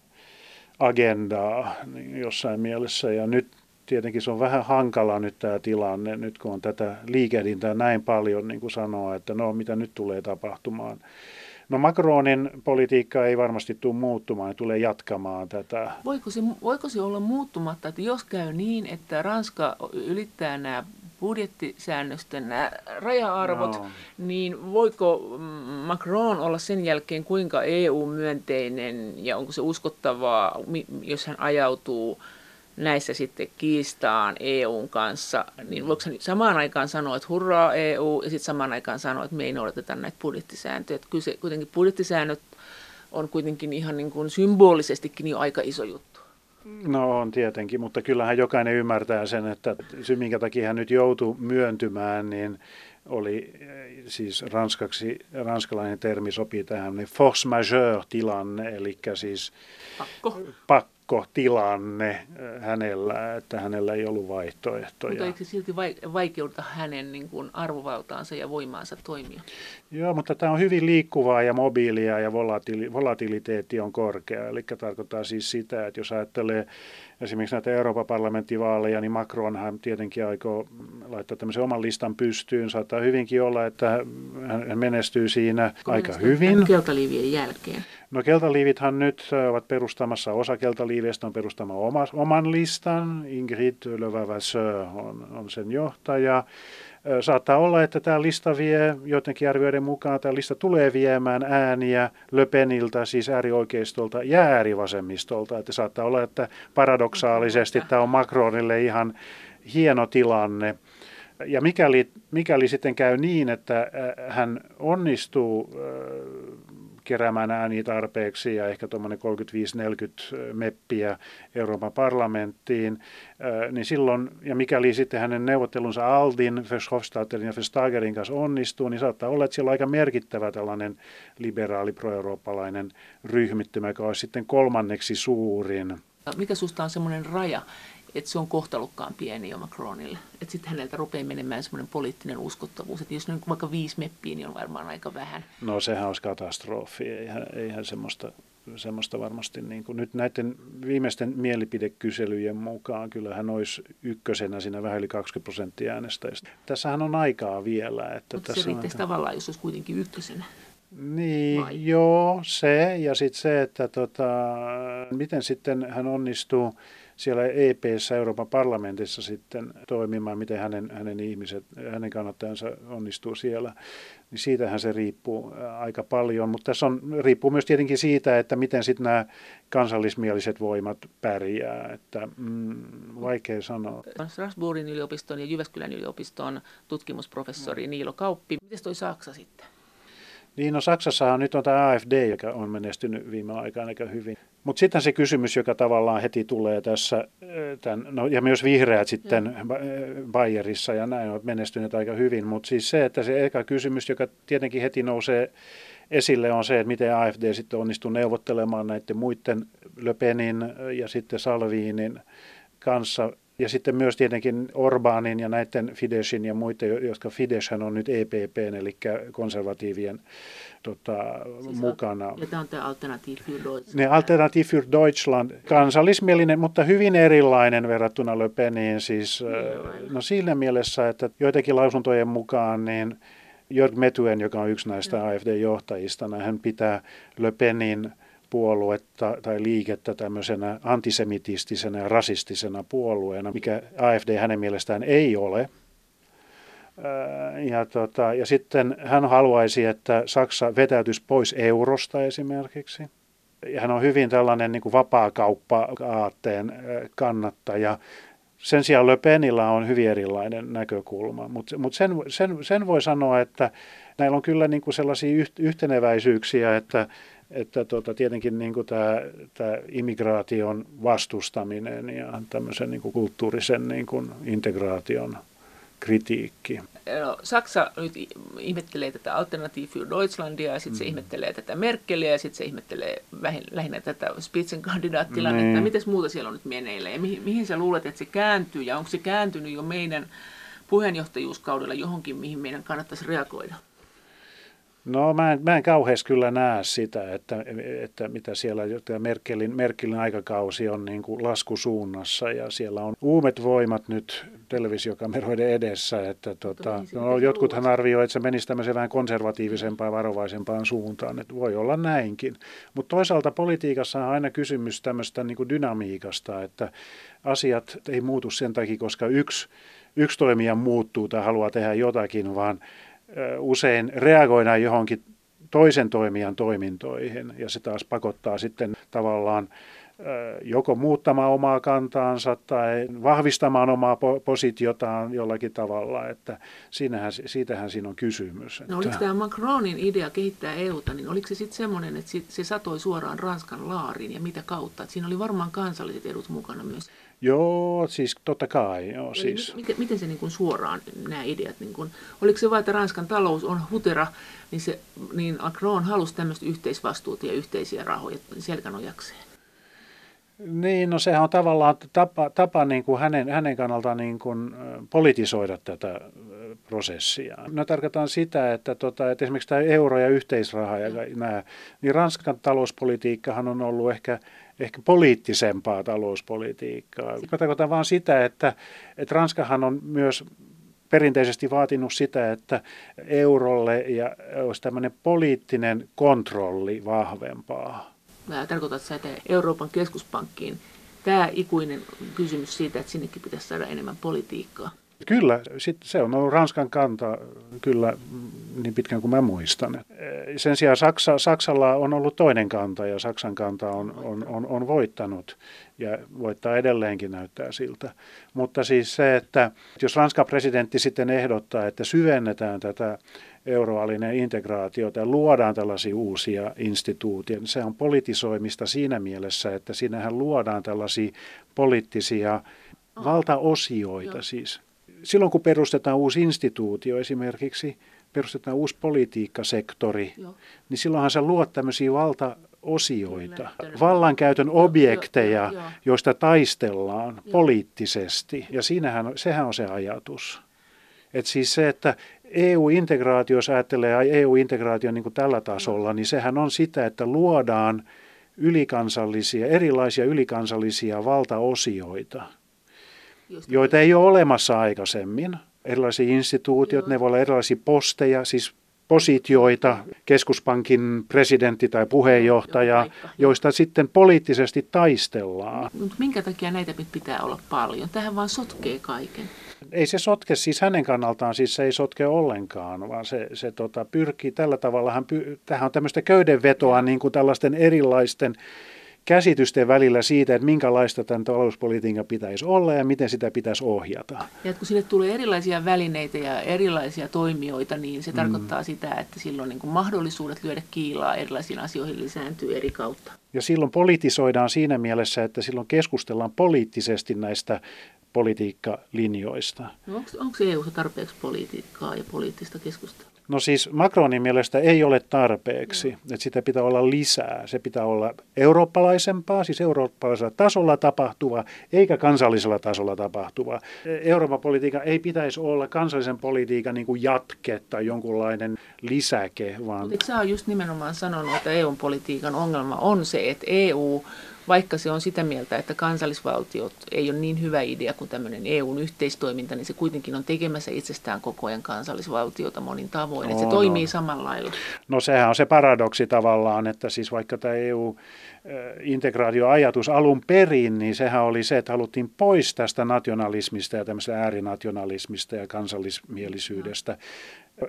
agendaa niin jossain mielessä. Ja nyt tietenkin se on vähän hankala nyt tämä tilanne, nyt kun on tätä liikehdintää näin paljon, niin kuin sanoa, että no mitä nyt tulee tapahtumaan. No Macronin politiikka ei varmasti tule muuttumaan, tulee jatkamaan tätä. Voiko se, voiko se olla muuttumatta, että jos käy niin, että Ranska ylittää nämä budjettisäännösten nämä raja-arvot, no. niin voiko Macron olla sen jälkeen kuinka EU-myönteinen ja onko se uskottavaa, jos hän ajautuu näissä sitten kiistaan EUn kanssa, niin voiko se samaan aikaan sanoa, että hurraa EU, ja sitten samaan aikaan sanoa, että me ei noudateta näitä budjettisääntöjä. Että kyllä se, kuitenkin budjettisäännöt on kuitenkin ihan niin kuin symbolisestikin jo aika iso juttu. No on tietenkin, mutta kyllähän jokainen ymmärtää sen, että syy minkä takia hän nyt joutuu myöntymään, niin oli siis ranskaksi, ranskalainen termi sopii tähän, niin force majeure-tilanne, eli siis pakko. pakko pakkotilanne äh, hänellä, että hänellä ei ollut vaihtoehtoja. Mutta eikö se silti vaikeuta hänen niin kuin arvovaltaansa ja voimaansa toimia? Joo, mutta tämä on hyvin liikkuvaa ja mobiilia ja volatili- volatiliteetti on korkea. Eli tarkoittaa siis sitä, että jos ajattelee esimerkiksi näitä Euroopan parlamenttivaaleja, niin Macronhan tietenkin aikoo laittaa tämmöisen oman listan pystyyn. Saattaa hyvinkin olla, että hän menestyy siinä Kun aika hyvin. Keltaliivien jälkeen. No keltaliivithan nyt ovat perustamassa, osa keltaliiveistä on perustamaan oman listan. Ingrid Levavasseur on, on sen johtaja. Saattaa olla, että tämä lista vie, joidenkin arvioiden mukaan tämä lista tulee viemään ääniä Löpeniltä, siis äärioikeistolta ja äärivasemmistolta. Että saattaa olla, että paradoksaalisesti tämä on Macronille ihan hieno tilanne. Ja mikäli, mikäli sitten käy niin, että hän onnistuu keräämään ääniä tarpeeksi ja ehkä tuommoinen 35-40 meppiä Euroopan parlamenttiin, niin silloin, ja mikäli sitten hänen neuvottelunsa Aldin, Verhofstadtin ja Verstagerin kanssa onnistuu, niin saattaa olla, että siellä on aika merkittävä tällainen liberaali pro-eurooppalainen ryhmittymä, joka olisi sitten kolmanneksi suurin. Mikä susta on semmoinen raja, että se on kohtalukkaan pieni jo Macronille. Että sitten häneltä rupeaa menemään semmoinen poliittinen uskottavuus. Että jos nyt vaikka viisi meppiä, niin on varmaan aika vähän. No sehän olisi katastrofi. Eihän, eihän semmoista, semmoista varmasti, niin kuin nyt näiden viimeisten mielipidekyselyjen mukaan, kyllähän olisi ykkösenä siinä vähän yli 20 prosenttia äänestäjistä. Tässähän on aikaa vielä. Että Mutta tässä se riittäisi aika... tavallaan, jos olisi kuitenkin ykkösenä. Niin, Vai? joo, se ja sitten se, että tota, miten sitten hän onnistuu siellä EPssä Euroopan parlamentissa sitten toimimaan, miten hänen, hänen ihmiset, hänen kannattajansa onnistuu siellä, niin siitähän se riippuu aika paljon. Mutta tässä on, riippuu myös tietenkin siitä, että miten sitten nämä kansallismieliset voimat pärjää, että mm, vaikea sanoa. Strasbourgin yliopiston ja Jyväskylän yliopiston tutkimusprofessori Niilo Kauppi. Miten toi Saksa sitten? Niin, no Saksassahan nyt on tämä AFD, joka on menestynyt viime aikana aika hyvin. Mutta sitten se kysymys, joka tavallaan heti tulee tässä, tämän, no, ja myös vihreät sitten mm. Bayerissa ja näin on menestyneet aika hyvin, mutta siis se, että se eka kysymys, joka tietenkin heti nousee esille on se, että miten AFD sitten onnistuu neuvottelemaan näiden muiden Löpenin ja sitten Salviinin kanssa ja sitten myös tietenkin Orbánin ja näiden Fidesin ja muiden, jotka Fideshän on nyt EPP, eli konservatiivien tota, siis mukana. Ja tämä on tämä Alternativ für Deutschland. Ne Alternativ für Deutschland, kansallismielinen, mutta hyvin erilainen verrattuna Le Peniin. Siis, no, no siinä mielessä, että joitakin lausuntojen mukaan niin Jörg Metuen, joka on yksi näistä AFD-johtajista, hän pitää Le Penin puoluetta tai liikettä tämmöisenä antisemitistisenä ja rasistisena puolueena, mikä AFD hänen mielestään ei ole. Ja, tota, ja sitten hän haluaisi, että Saksa vetäytyisi pois eurosta esimerkiksi. Ja hän on hyvin tällainen niin vapaakauppa-aatteen kannattaja. Sen sijaan Le Penillä on hyvin erilainen näkökulma, mutta mut sen, sen, sen voi sanoa, että näillä on kyllä niin kuin sellaisia yhteneväisyyksiä, että että tota, tietenkin niin kuin tämä, tämä immigraation vastustaminen ja tämmöisen niin kuin kulttuurisen niin kuin integraation kritiikki. No, Saksa nyt ihmettelee tätä Alternative für Deutschlandia ja sitten mm. se ihmettelee tätä Merkeliä ja sitten se ihmettelee lähinnä tätä Spitzenkandidaattilannetta. Niin. Miten muuta siellä on nyt meneillä ja mihin, mihin sä luulet, että se kääntyy ja onko se kääntynyt jo meidän puheenjohtajuuskaudella johonkin, mihin meidän kannattaisi reagoida? No mä en, mä en kauheasti kyllä näe sitä, että, että mitä siellä Merkelin, Merkelin aikakausi on niin kuin laskusuunnassa ja siellä on uumet voimat nyt televisiokameroiden edessä. Että tota, no, jotkuthan arvioivat, että se menisi tämmöiseen vähän konservatiivisempaan varovaisempaan suuntaan, että voi olla näinkin. Mutta toisaalta politiikassa on aina kysymys tämmöistä niin kuin dynamiikasta, että asiat ei muutu sen takia, koska yksi, yksi toimija muuttuu tai haluaa tehdä jotakin, vaan usein reagoidaan johonkin toisen toimijan toimintoihin ja se taas pakottaa sitten tavallaan joko muuttamaan omaa kantaansa tai vahvistamaan omaa positiotaan jollakin tavalla, että siinähän, siitähän siinä on kysymys. No oliko tämä Macronin idea kehittää EUta, niin oliko se sitten semmoinen, että se satoi suoraan Ranskan laariin ja mitä kautta? Että siinä oli varmaan kansalliset edut mukana myös. Joo, siis totta kai. Joo, siis. Miten, miten se niin kuin suoraan, nämä ideat, niin kuin, oliko se vain, että Ranskan talous on hutera, niin, se, niin Macron halusi tämmöistä yhteisvastuuta ja yhteisiä rahoja selkänojakseen? Niin, no sehän on tavallaan tapa, tapa niin kuin hänen, hänen kannaltaan niin kuin politisoida tätä prosessia. No tarkoitan sitä, että, tota, että esimerkiksi tämä euro- ja yhteisraha ja nämä, niin Ranskan talouspolitiikkahan on ollut ehkä, ehkä poliittisempaa talouspolitiikkaa. Mä tarkoitan vaan sitä, että, että Ranskahan on myös perinteisesti vaatinut sitä, että eurolle ja olisi tämmöinen poliittinen kontrolli vahvempaa tarkoitat sä, että Euroopan keskuspankkiin tämä ikuinen kysymys siitä, että sinnekin pitäisi saada enemmän politiikkaa? Kyllä, sit se on ollut Ranskan kanta kyllä niin pitkään kuin mä muistan. sen sijaan Saksa, Saksalla on ollut toinen kanta ja Saksan kanta on, on, on, on voittanut ja voittaa edelleenkin näyttää siltä. Mutta siis se, että jos Ranskan presidentti sitten ehdottaa, että syvennetään tätä euroalueen integraatiota ja luodaan tällaisia uusia instituutioita, se on politisoimista siinä mielessä, että siinähän luodaan tällaisia poliittisia valtaosioita siis. Silloin kun perustetaan uusi instituutio esimerkiksi, perustetaan uusi politiikkasektori, Joo. niin silloinhan se luot tämmöisiä valtaosioita, vallankäytön objekteja, jo, jo, jo. joista taistellaan jo. poliittisesti. Ja siinähän, sehän on se ajatus. Et siis se, että EU-integraatio, jos ajattelee EU-integraatio niin kuin tällä tasolla, niin sehän on sitä, että luodaan ylikansallisia, erilaisia ylikansallisia valtaosioita, joita ei ole olemassa aikaisemmin erilaisia instituutiot, Joo. ne voi olla erilaisia posteja, siis positioita, keskuspankin presidentti tai puheenjohtaja, joista sitten poliittisesti taistellaan. Mutta minkä takia näitä pitää olla paljon? Tähän vaan sotkee kaiken. Ei se sotke siis hänen kannaltaan, siis se ei sotke ollenkaan, vaan se, se tota, pyrkii tällä tavalla, hän py, tähän on tämmöistä köydenvetoa niin kuin tällaisten erilaisten käsitysten välillä siitä, että minkälaista tämän talouspolitiikan pitäisi olla ja miten sitä pitäisi ohjata. Ja kun sinne tulee erilaisia välineitä ja erilaisia toimijoita, niin se mm. tarkoittaa sitä, että silloin niin kuin mahdollisuudet lyödä kiilaa erilaisiin asioihin lisääntyy eri kautta. Ja silloin politisoidaan siinä mielessä, että silloin keskustellaan poliittisesti näistä politiikkalinjoista. No onko, onko EU tarpeeksi politiikkaa ja poliittista keskustelua? No siis Macronin mielestä ei ole tarpeeksi, että sitä pitää olla lisää. Se pitää olla eurooppalaisempaa, siis eurooppalaisella tasolla tapahtuva, eikä kansallisella tasolla tapahtuva. Euroopan politiikan ei pitäisi olla kansallisen politiikan niin kuin jatke tai jonkunlainen lisäke. Vaan... Mutta sä just nimenomaan sanonut, että EU-politiikan ongelma on se, että EU vaikka se on sitä mieltä, että kansallisvaltiot ei ole niin hyvä idea kuin tämmöinen EUn yhteistoiminta, niin se kuitenkin on tekemässä itsestään koko ajan kansallisvaltiota monin tavoin, no, että se toimii no. samalla lailla. No sehän on se paradoksi tavallaan, että siis vaikka tämä EU integraatioajatus alun perin, niin sehän oli se, että haluttiin pois tästä nationalismista ja tämmöisestä äärinationalismista ja kansallismielisyydestä,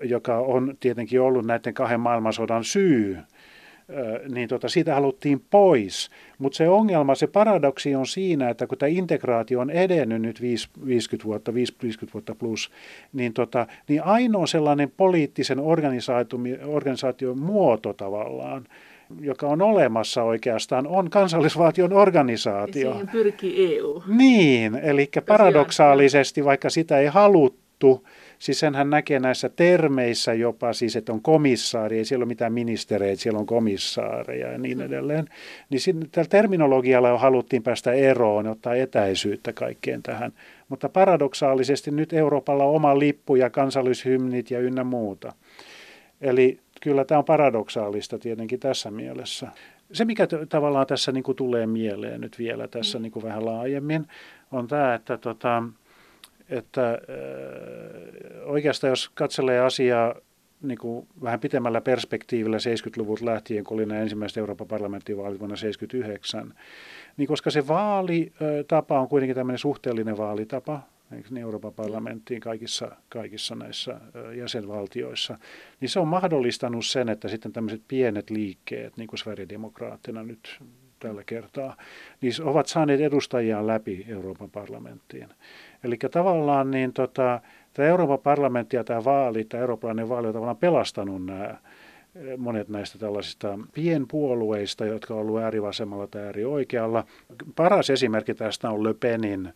joka on tietenkin ollut näiden kahden maailmansodan syy niin tota, siitä haluttiin pois. Mutta se ongelma, se paradoksi on siinä, että kun tämä integraatio on edennyt nyt 50 vuotta, 50 vuotta plus, niin, tota, niin ainoa sellainen poliittisen organisaation muoto tavallaan, joka on olemassa oikeastaan, on kansallisvaltion organisaatio. Ja siihen pyrkii EU. Niin, eli paradoksaalisesti, vaikka sitä ei haluttu, Siis senhän näkee näissä termeissä jopa, siis että on komissaari, ei siellä ole mitään ministereitä, siellä on komissaareja ja niin mm. edelleen. Niin tällä terminologialla haluttiin päästä eroon, ottaa etäisyyttä kaikkeen tähän. Mutta paradoksaalisesti nyt Euroopalla on oma lippu ja kansallishymnit ja ynnä muuta. Eli kyllä tämä on paradoksaalista tietenkin tässä mielessä. Se, mikä t- tavallaan tässä niin kuin tulee mieleen nyt vielä tässä mm. niin kuin vähän laajemmin, on tämä, että tota, että äh, oikeastaan jos katselee asiaa niin kuin vähän pitemmällä perspektiivillä 70-luvulta lähtien, kun oli nämä ensimmäiset Euroopan parlamenttivaalit vuonna 1979, niin koska se vaalitapa on kuitenkin tämmöinen suhteellinen vaalitapa, niin Euroopan parlamenttiin kaikissa, kaikissa näissä jäsenvaltioissa, niin se on mahdollistanut sen, että sitten tämmöiset pienet liikkeet, niin kuin Sverigedemokraattina nyt tällä kertaa, niin ovat saaneet edustajiaan läpi Euroopan parlamenttiin. Eli tavallaan niin tota, tämä Euroopan parlamentti ja tämä vaali, tämä eurooppalainen vaali on tavallaan pelastanut nämä monet näistä tällaisista pienpuolueista, jotka on ollut äärivasemmalla tai äärioikealla. Paras esimerkki tästä on Le Penin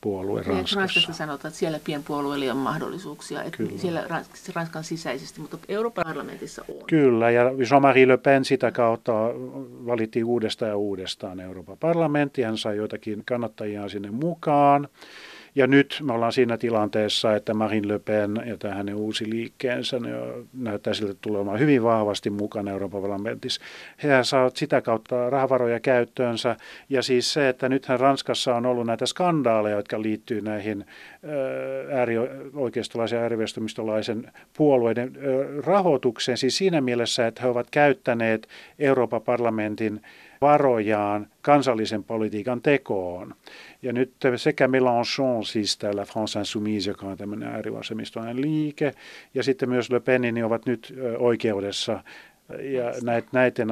puolue niin, Ranskassa. Ranskassa sanotaan, että siellä pienpuolueilla on mahdollisuuksia, että Kyllä. siellä Ranskan sisäisesti, mutta Euroopan parlamentissa on. Kyllä, ja Jean-Marie Le Pen sitä kautta valittiin uudestaan ja uudestaan Euroopan parlamenttiin. Hän sai joitakin kannattajia sinne mukaan. Ja nyt me ollaan siinä tilanteessa, että Marine Le Pen ja tämä hänen uusi liikkeensä ne näyttää siltä tulemaan hyvin vahvasti mukana Euroopan parlamentissa. He saavat sitä kautta rahavaroja käyttöönsä. Ja siis se, että nythän Ranskassa on ollut näitä skandaaleja, jotka liittyy näihin äärioikeistolaisen ja äärivestumistolaisen puolueiden rahoitukseen. Siis siinä mielessä, että he ovat käyttäneet Euroopan parlamentin varojaan kansallisen politiikan tekoon. Ja nyt sekä Mélenchon, siis täällä France Insoumise, joka on tämmöinen äärivasemmistoinen liike, ja sitten myös Le Pen, niin ovat nyt oikeudessa ja näiden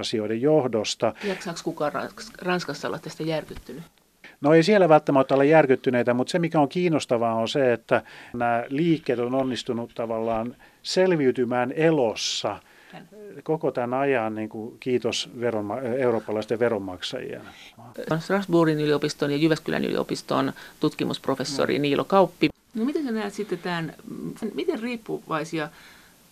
asioiden johdosta. Jaksaako kukaan Ranskassa olla tästä järkyttynyt? No ei siellä välttämättä ole järkyttyneitä, mutta se mikä on kiinnostavaa on se, että nämä liikkeet on onnistunut tavallaan selviytymään elossa koko tämän ajan, niin kuin kiitos veronma- eurooppalaisten veronmaksajien. Strasbourgin yliopiston ja Jyväskylän yliopiston tutkimusprofessori no. Niilo Kauppi. No miten sä näet sitten tämän, miten riippuvaisia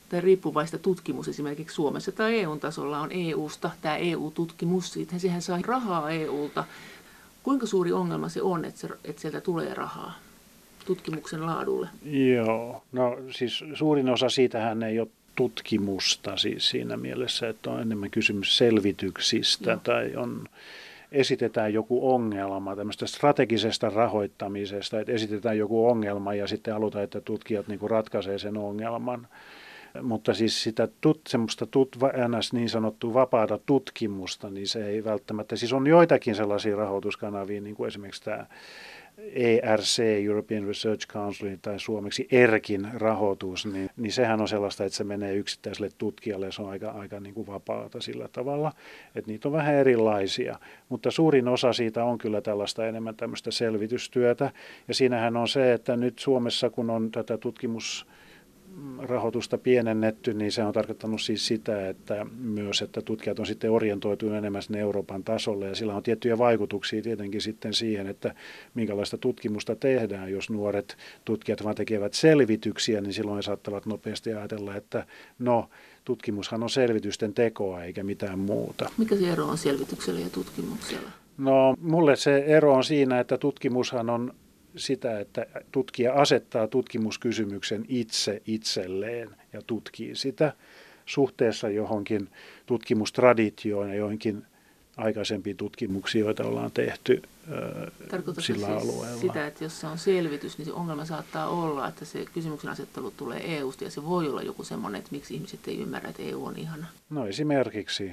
tai riippuvaista tutkimus esimerkiksi Suomessa tai EU-tasolla on EU-sta, tämä EU-tutkimus, siitä sehän saa rahaa EUlta. Kuinka suuri ongelma se on, että, se, että sieltä tulee rahaa tutkimuksen laadulle? Joo, no siis suurin osa siitähän ei ole tutkimusta siis siinä mielessä, että on enemmän kysymys selvityksistä Joo. tai on, esitetään joku ongelma, tämmöistä strategisesta rahoittamisesta, että esitetään joku ongelma ja sitten halutaan, että tutkijat niin ratkaisee sen ongelman. Mutta siis sitä tut, semmoista tut, ns. niin sanottua vapaata tutkimusta, niin se ei välttämättä, siis on joitakin sellaisia rahoituskanavia, niin kuin esimerkiksi tämä ERC, European Research Council, tai suomeksi ERKin rahoitus, niin, niin sehän on sellaista, että se menee yksittäiselle tutkijalle, se on aika, aika niin kuin vapaata sillä tavalla, että niitä on vähän erilaisia, mutta suurin osa siitä on kyllä tällaista enemmän tämmöistä selvitystyötä, ja siinähän on se, että nyt Suomessa, kun on tätä tutkimus rahoitusta pienennetty, niin se on tarkoittanut siis sitä, että myös, että tutkijat on sitten orientoitunut enemmän sinne Euroopan tasolle ja sillä on tiettyjä vaikutuksia tietenkin sitten siihen, että minkälaista tutkimusta tehdään. Jos nuoret tutkijat vaan tekevät selvityksiä, niin silloin he saattavat nopeasti ajatella, että no, tutkimushan on selvitysten tekoa eikä mitään muuta. Mikä se ero on selvityksellä ja tutkimuksella? No, mulle se ero on siinä, että tutkimushan on sitä, että tutkija asettaa tutkimuskysymyksen itse itselleen ja tutkii sitä suhteessa johonkin tutkimustraditioon ja johonkin aikaisempiin tutkimuksiin, joita ollaan tehty Tarkoitatko sillä siis alueella. sitä, että jos se on selvitys, niin se ongelma saattaa olla, että se kysymyksen asettelu tulee EUsta ja se voi olla joku semmoinen, että miksi ihmiset ei ymmärrä, että EU on ihana. No esimerkiksi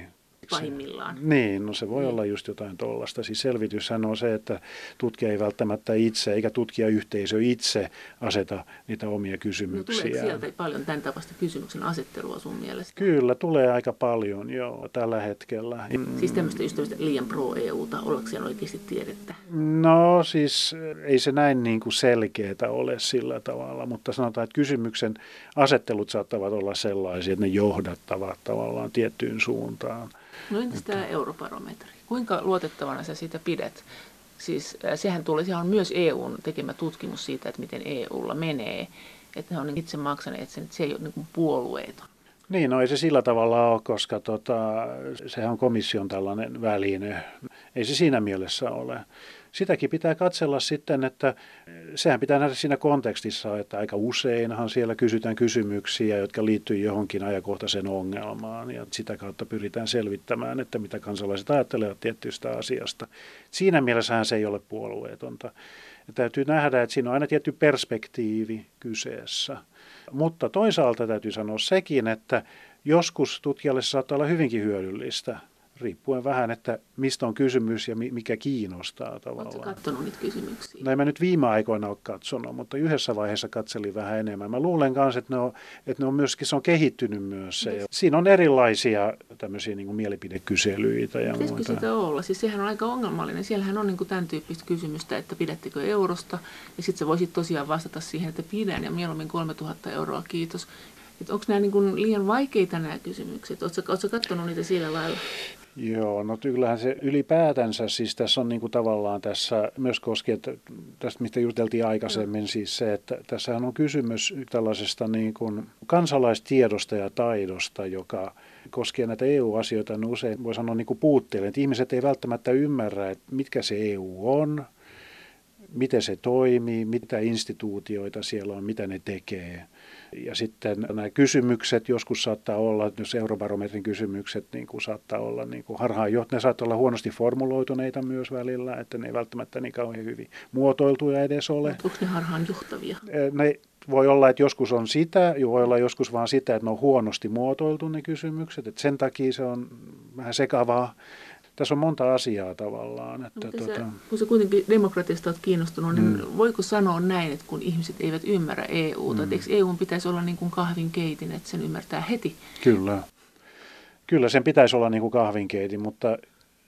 pahimmillaan. Niin, no se voi niin. olla just jotain tuollaista. Siis selvityshän on se, että tutkija ei välttämättä itse, eikä tutkijayhteisö itse aseta niitä omia kysymyksiä. No tuleeko sieltä paljon tämän tapaista kysymyksen asettelua sun mielestä? Kyllä, tulee aika paljon joo, tällä hetkellä. Siis tämmöistä ystävistä liian pro-EUta, ollaanko siellä oikeasti tiedettä? No siis ei se näin niin kuin selkeää ole sillä tavalla, mutta sanotaan, että kysymyksen asettelut saattavat olla sellaisia, että ne johdattavat tavallaan tiettyyn suuntaan. No entäs tämä eurobarometri? Kuinka luotettavana sä sitä pidät? Siis äh, sehän tuli, sehän on myös EUn tekemä tutkimus siitä, että miten EUlla menee. Että ne on itse maksaneet sen, että se ei ole niin puolueeton. Niin, no ei se sillä tavalla ole, koska tota, sehän on komission tällainen väline. Ei se siinä mielessä ole sitäkin pitää katsella sitten, että sehän pitää nähdä siinä kontekstissa, että aika useinhan siellä kysytään kysymyksiä, jotka liittyy johonkin ajankohtaiseen ongelmaan ja sitä kautta pyritään selvittämään, että mitä kansalaiset ajattelevat tietystä asiasta. Siinä mielessähän se ei ole puolueetonta. Ja täytyy nähdä, että siinä on aina tietty perspektiivi kyseessä. Mutta toisaalta täytyy sanoa sekin, että joskus tutkijalle saattaa olla hyvinkin hyödyllistä riippuen vähän, että mistä on kysymys ja mikä kiinnostaa tavallaan. Oletko katsonut niitä kysymyksiä? No en mä nyt viime aikoina ole katsonut, mutta yhdessä vaiheessa katselin vähän enemmän. Mä luulen myös, että ne on, että ne on myöskin, se on kehittynyt myös se. Mites? Siinä on erilaisia tämmöisiä niin kuin mielipidekyselyitä ja Pitäisikö muuta. sitä olla? Siis sehän on aika ongelmallinen. Siellähän on niin kuin tämän tyyppistä kysymystä, että pidättekö eurosta? Ja sitten sä voisit tosiaan vastata siihen, että pidän ja mieluummin 3000 euroa, kiitos. onko nämä niin liian vaikeita nämä kysymykset? Oletko katsonut niitä sillä lailla? Joo, no kyllähän se ylipäätänsä, siis tässä on niin kuin tavallaan tässä myös koskien tästä, mistä juteltiin aikaisemmin, mm. siis se, että tässä on kysymys tällaisesta niin kuin kansalaistiedosta ja taidosta, joka koskien näitä EU-asioita on usein, voi sanoa niin kuin puutteille, että ihmiset ei välttämättä ymmärrä, että mitkä se EU on, miten se toimii, mitä instituutioita siellä on, mitä ne tekee – ja sitten nämä kysymykset joskus saattaa olla, jos eurobarometrin kysymykset niin kuin saattaa olla niin kuin harhaan ne saattaa olla huonosti formuloituneita myös välillä, että ne ei välttämättä niin kauhean hyvin muotoiltuja edes ole. Onko ne harhaan johtavia? Ne voi olla, että joskus on sitä, voi olla joskus vaan sitä, että ne on huonosti muotoiltu ne kysymykset, että sen takia se on vähän sekavaa. Tässä on monta asiaa tavallaan. Että, no, tuota... sä, kun sä kuitenkin demokratiasta olet kiinnostunut, niin mm. voiko sanoa näin, että kun ihmiset eivät ymmärrä EUta, mm. että EUn pitäisi olla niin kuin kahvinkeitin, että sen ymmärtää heti? Kyllä. Kyllä sen pitäisi olla niin kuin kahvinkeitin, mutta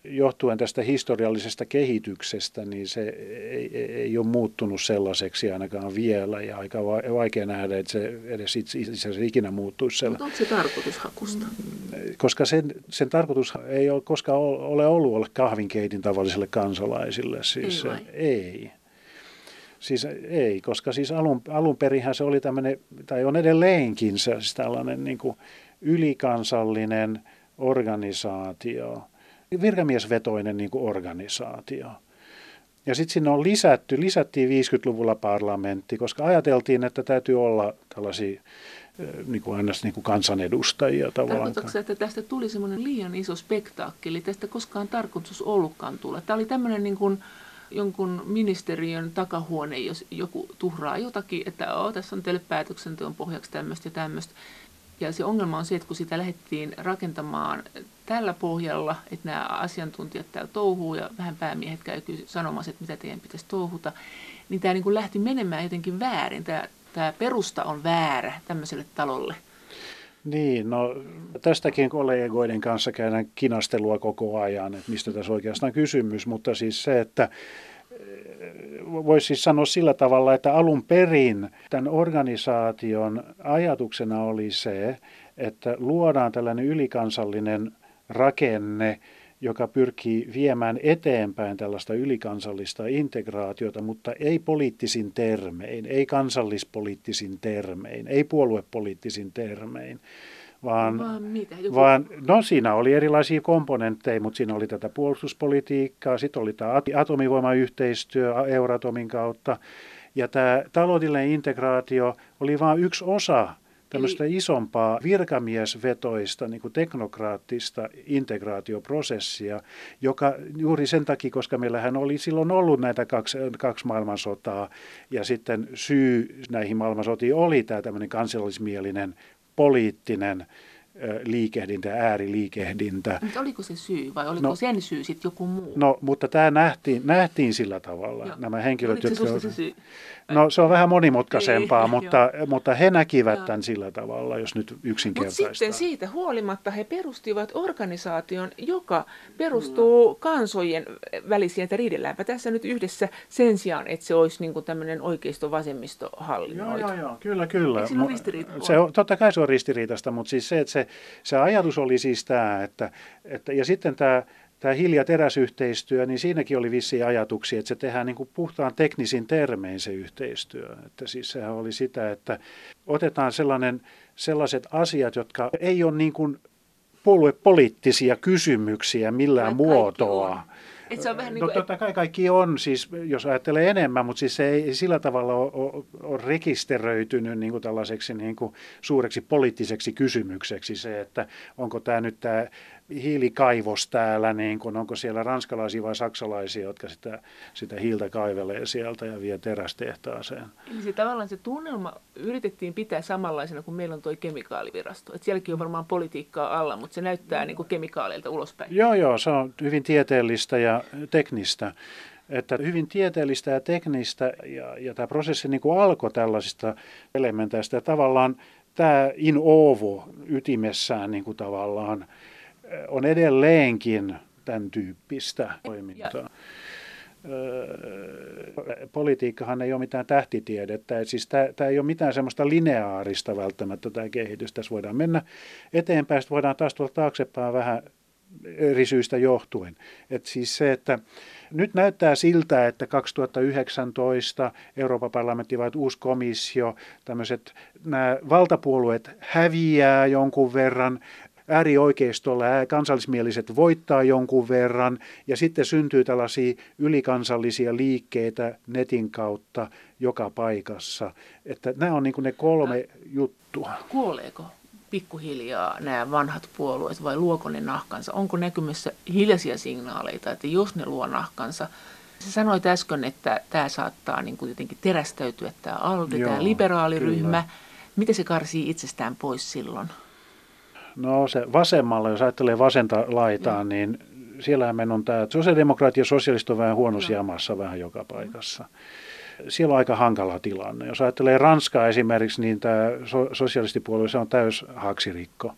johtuen tästä historiallisesta kehityksestä, niin se ei, ei ole muuttunut sellaiseksi ainakaan vielä ja aika vaikea nähdä, että se edes itse asiassa ikinä muuttuisi sellainen. Mutta onko se tarkoitushakusta? Koska sen, sen tarkoitus ei ole koskaan ole ollut olla kahvinkeitin tavallisille kansalaisille. Siis ei, vai? ei. Siis ei, koska siis alun, alun perinhän se oli tämmöinen, tai on edelleenkin se, siis tällainen niin kuin ylikansallinen organisaatio – virkamiesvetoinen niin kuin organisaatio. Ja sitten sinne on lisätty, lisättiin 50-luvulla parlamentti, koska ajateltiin, että täytyy olla tällaisia niin kuin aina niin kuin kansanedustajia tavallaan. Tarkoitatko että tästä tuli semmoinen liian iso spektaakkeli, tästä koskaan tarkoitus ollutkaan tulla? Tämä oli tämmöinen niin kuin jonkun ministeriön takahuone, jos joku tuhraa jotakin, että Oo, tässä on teille päätöksenteon pohjaksi tämmöistä ja tämmöistä. Ja se ongelma on se, että kun sitä lähdettiin rakentamaan tällä pohjalla, että nämä asiantuntijat täällä touhuu ja vähän päämiehet käy sanomassa, että mitä teidän pitäisi touhuta, niin tämä niin kuin lähti menemään jotenkin väärin. Tämä, tämä perusta on väärä tämmöiselle talolle. Niin, no tästäkin kollegoiden kanssa käydään kinastelua koko ajan, että mistä tässä oikeastaan kysymys, mutta siis se, että voisi siis sanoa sillä tavalla, että alun perin tämän organisaation ajatuksena oli se, että luodaan tällainen ylikansallinen rakenne, joka pyrkii viemään eteenpäin tällaista ylikansallista integraatiota, mutta ei poliittisin termein, ei kansallispoliittisin termein, ei puoluepoliittisin termein, vaan, vaan, mitä? Joku... vaan no siinä oli erilaisia komponentteja, mutta siinä oli tätä puolustuspolitiikkaa, sitten oli tämä atomivoimayhteistyö Euratomin kautta, ja tämä taloudellinen integraatio oli vain yksi osa tämmöistä Eli... isompaa virkamiesvetoista, niin kuin teknokraattista integraatioprosessia, joka juuri sen takia, koska meillähän oli silloin ollut näitä kaksi, kaksi maailmansotaa, ja sitten syy näihin maailmansotiin oli tämä tämmöinen kansallismielinen poliittinen liikehdintä, ääriliikehdintä. Mutta oliko se syy vai oliko no, sen syy sitten joku muu? No, mutta tämä nähtiin, nähtiin sillä tavalla. Joo. Nämä henkilöt, oliko jotka... Se, se syy? No se on vähän monimutkaisempaa, Ei, mutta, mutta he näkivät tämän sillä tavalla, jos nyt yksinkertaistaa. Mutta sitten siitä huolimatta he perustivat organisaation, joka perustuu mm. kansojen välisiin, että riidelläänpä tässä nyt yhdessä sen sijaan, että se olisi niin tämmöinen oikeisto-vasemmisto hallinnoitu. Joo, joo, joo, kyllä, kyllä. Eikö se, se on, totta kai se on ristiriitaista, mutta siis se, että se, se ajatus oli siis tämä, että, että ja sitten tämä tämä hilja teräsyhteistyö, niin siinäkin oli vissiä ajatuksia, että se tehdään niin kuin puhtaan teknisin termein se yhteistyö. Että siis sehän oli sitä, että otetaan sellainen, sellaiset asiat, jotka ei ole niin kuin puoluepoliittisia kysymyksiä millään Vai muotoa. Et se on vähän niin no, kuin, no totta kai kaikki on, siis, jos ajattelee enemmän, mutta siis se ei sillä tavalla ole, ole, ole rekisteröitynyt niin kuin tällaiseksi niin kuin suureksi poliittiseksi kysymykseksi se, että onko tämä nyt tämä hiilikaivos täällä, niin kun, onko siellä ranskalaisia vai saksalaisia, jotka sitä, sitä hiiltä kaivelee sieltä ja vie terästehtaaseen. Eli se tavallaan se tunnelma yritettiin pitää samanlaisena kuin meillä on tuo kemikaalivirasto. Et sielläkin on varmaan politiikkaa alla, mutta se näyttää niin kuin kemikaaleilta ulospäin. Joo, joo, se on hyvin tieteellistä ja teknistä että hyvin tieteellistä ja teknistä, ja, ja tämä prosessi niin kuin alkoi tällaisista elementeistä, ja tavallaan tämä in ovo ytimessään niin kuin tavallaan on edelleenkin tämän tyyppistä toimintaa. Politiikkahan ei ole mitään tähtitiedettä, siis tämä, tämä ei ole mitään semmoista lineaarista välttämättä tämä kehitys. Tässä voidaan mennä eteenpäin, sitten voidaan taas tulla taaksepäin vähän eri syistä johtuen. Et siis se, että nyt näyttää siltä, että 2019 Euroopan parlamentti vai uusi komissio, tämmöiset nämä valtapuolueet häviää jonkun verran, äärioikeistolla kansallismieliset voittaa jonkun verran ja sitten syntyy tällaisia ylikansallisia liikkeitä netin kautta joka paikassa. Että nämä on niin ne kolme no, juttua. Kuoleeko pikkuhiljaa nämä vanhat puolueet vai luoko ne nahkansa? Onko näkymässä hiljaisia signaaleita, että jos ne luo nahkansa, Sä sanoit äsken, että tämä saattaa niin kuin jotenkin terästäytyä, tämä ALDE, Joo, tämä liberaaliryhmä. Kyllä. Miten se karsii itsestään pois silloin? No se vasemmalla, jos ajattelee vasenta laitaa, mm. niin siellähän meillä on tämä, sosiaalidemokraatia ja sosialistit on vähän huonossa jamassa vähän joka paikassa. Siellä on aika hankala tilanne. Jos ajattelee Ranskaa esimerkiksi, niin tämä sosialistipuolue se on täys haksirikko.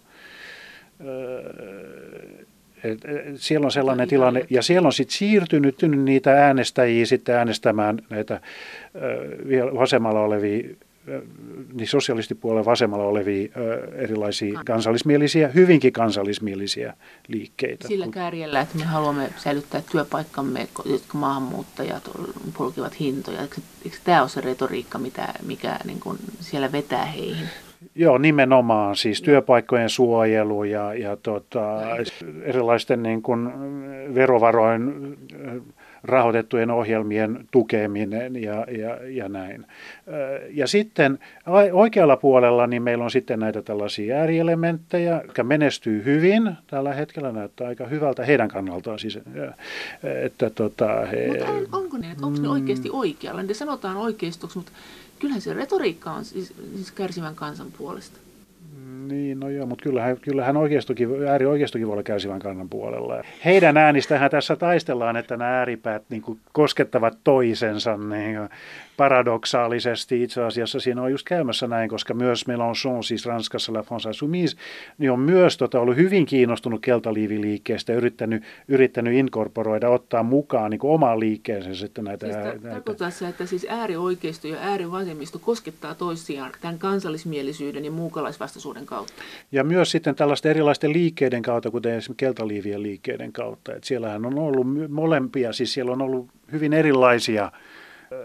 Et, siellä on sellainen tilanne, ja siellä on sitten siirtynyt niitä äänestäjiä sitten äänestämään näitä vielä vasemmalla olevia niin sosialistipuolen vasemmalla olevia erilaisia kansallismielisiä, hyvinkin kansallismielisiä liikkeitä. Sillä kärjellä, että me haluamme säilyttää työpaikkamme, jotka maahanmuuttajat polkivat hintoja. Eikö, eikö tämä ole se retoriikka, mitä, mikä niin kuin siellä vetää heihin? Joo, nimenomaan siis työpaikkojen suojelu ja, ja tota, erilaisten niin kuin verovaroin rahoitettujen ohjelmien tukeminen ja, ja, ja näin. Ja sitten oikealla puolella niin meillä on sitten näitä tällaisia äärielementtejä, jotka menestyy hyvin. Tällä hetkellä näyttää aika hyvältä heidän kannaltaan. Siis, että, tota, he... Mutta onko ne, onko ne oikeasti oikealla? Ne sanotaan oikeistoksi, mutta kyllähän se retoriikka on siis, siis kärsivän kansan puolesta. Niin, no joo, mutta kyllähän, kyllähän oikeistokin, äärioikeistokin voi olla kärsivän kannan puolella. Heidän äänistähän tässä taistellaan, että nämä ääripäät niin kuin koskettavat toisensa. Niin paradoksaalisesti itse asiassa siinä on just käymässä näin, koska myös Mélenchon, siis Ranskassa La France Insoumise, niin on myös tota, ollut hyvin kiinnostunut keltaliiviliikkeestä ja yrittänyt, yrittänyt inkorporoida, ottaa mukaan niin kuin omaan liikkeeseen sitten näitä. Siis näitä. Tarkoittaa se, että siis äärioikeisto ja äärivasemmisto koskettaa toisiaan tämän kansallismielisyyden ja muukalaisvastaisuuden kautta. Ja myös sitten tällaisten erilaisten liikkeiden kautta, kuten esimerkiksi keltaliivien liikkeiden kautta. Että siellähän on ollut molempia, siis siellä on ollut hyvin erilaisia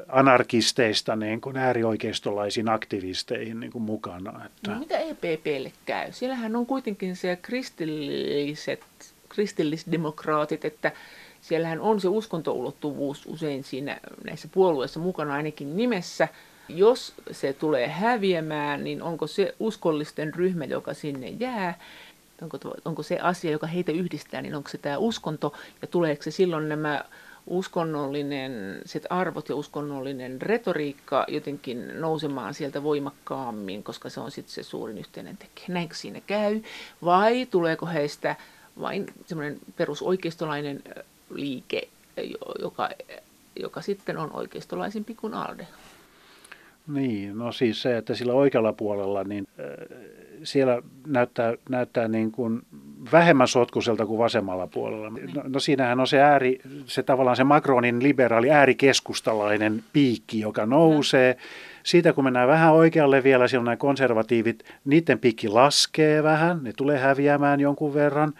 anarkisteista niin kuin äärioikeistolaisiin aktivisteihin niin kuin mukana. Että. No, mitä EPPlle käy? Siellähän on kuitenkin se kristilliset, kristillisdemokraatit, että siellähän on se uskontoulottuvuus usein siinä näissä puolueissa mukana ainakin nimessä. Jos se tulee häviämään, niin onko se uskollisten ryhmä, joka sinne jää, onko, onko se asia, joka heitä yhdistää, niin onko se tämä uskonto, ja tuleeko se silloin nämä uskonnollinen sit arvot ja uskonnollinen retoriikka jotenkin nousemaan sieltä voimakkaammin, koska se on sitten se suurin yhteinen tekijä. Näinkö siinä käy? Vai tuleeko heistä vain semmoinen perusoikeistolainen liike, joka, joka sitten on oikeistolaisempi kuin ALDE? Niin, no siis se, että sillä oikealla puolella, niin äh, siellä näyttää, näyttää niin kuin vähemmän sotkuiselta kuin vasemmalla puolella. No, no siinähän on se ääri, se tavallaan se Macronin liberaali äärikeskustalainen piikki, joka nousee. Siitä kun mennään vähän oikealle vielä, siellä on nämä konservatiivit, niiden piikki laskee vähän, ne tulee häviämään jonkun verran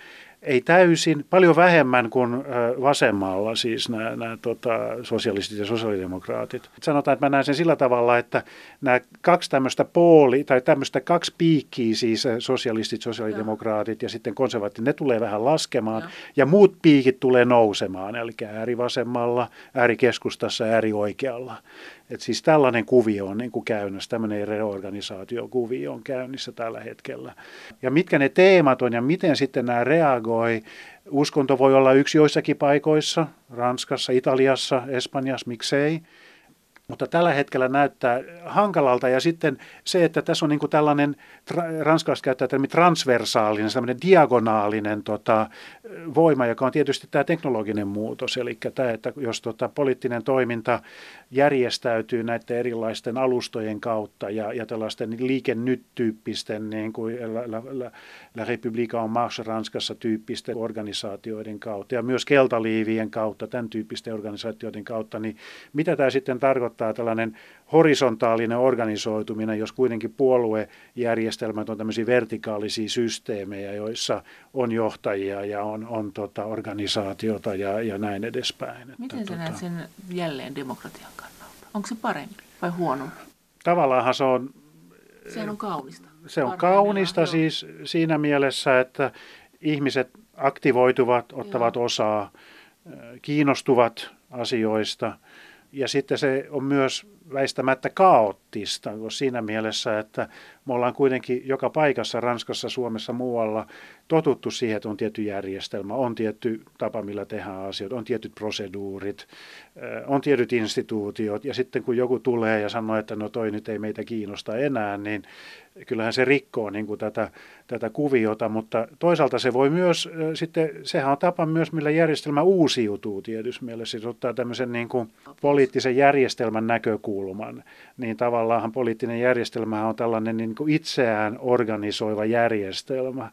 ei täysin, paljon vähemmän kuin vasemmalla siis nämä, nämä tota, sosialistit ja sosiaalidemokraatit. Sanotaan, että mä näen sen sillä tavalla, että nämä kaksi tämmöistä pooli, tai tämmöistä kaksi piikkiä, siis sosialistit, sosiaalidemokraatit ja, ja sitten konservatiivit, ne tulee vähän laskemaan ja. ja muut piikit tulee nousemaan, eli äärivasemmalla, äärikeskustassa, äärioikealla. Et siis tällainen kuvio on niin kuin käynnissä, tämmöinen reorganisaatiokuvio on käynnissä tällä hetkellä. Ja mitkä ne teemat on ja miten sitten nämä reagoi. Uskonto voi olla yksi joissakin paikoissa, Ranskassa, Italiassa, Espanjassa, miksei. Mutta tällä hetkellä näyttää hankalalta ja sitten se, että tässä on niin tällainen, ranskalaiset käyttää termi transversaalinen, sellainen diagonaalinen tota, voima, joka on tietysti tämä teknologinen muutos. Eli tämä, että jos tota, poliittinen toiminta järjestäytyy näiden erilaisten alustojen kautta ja, ja tällaisten liikennyt-tyyppisten, niin kuin La, La, La, République en Marche Ranskassa tyyppisten organisaatioiden kautta ja myös keltaliivien kautta, tämän tyyppisten organisaatioiden kautta, niin mitä tämä sitten tarkoittaa tällainen horisontaalinen organisoituminen, jos kuitenkin puoluejärjestelmät on tämmöisiä vertikaalisia systeemejä, joissa on johtajia ja on, on tota organisaatiota ja, ja näin edespäin. Miten että, sä näet tota, sen jälleen demokratian kannalta? Onko se parempi vai huonompi? Tavallaanhan se on... Sehän on kaunista. Se on kaunista siis siinä mielessä, että ihmiset aktivoituvat, ottavat Joo. osaa, kiinnostuvat asioista. Ja sitten se on myös väistämättä kaoottista siinä mielessä, että me ollaan kuitenkin joka paikassa, Ranskassa, Suomessa, muualla, totuttu siihen, että on tietty järjestelmä, on tietty tapa, millä tehdään asioita, on tietyt proseduurit, on tietyt instituutiot, ja sitten kun joku tulee ja sanoo, että no toi nyt ei meitä kiinnosta enää, niin kyllähän se rikkoo niin kuin tätä, tätä kuviota, mutta toisaalta se voi myös, sitten sehän on tapa myös, millä järjestelmä uusiutuu tietysti mielessä, siis ottaa tämmöisen niin kuin poliittisen järjestelmän näkökulman, niin tavallaan poliittinen järjestelmä on tällainen niin kuin itseään organisoiva järjestelmä,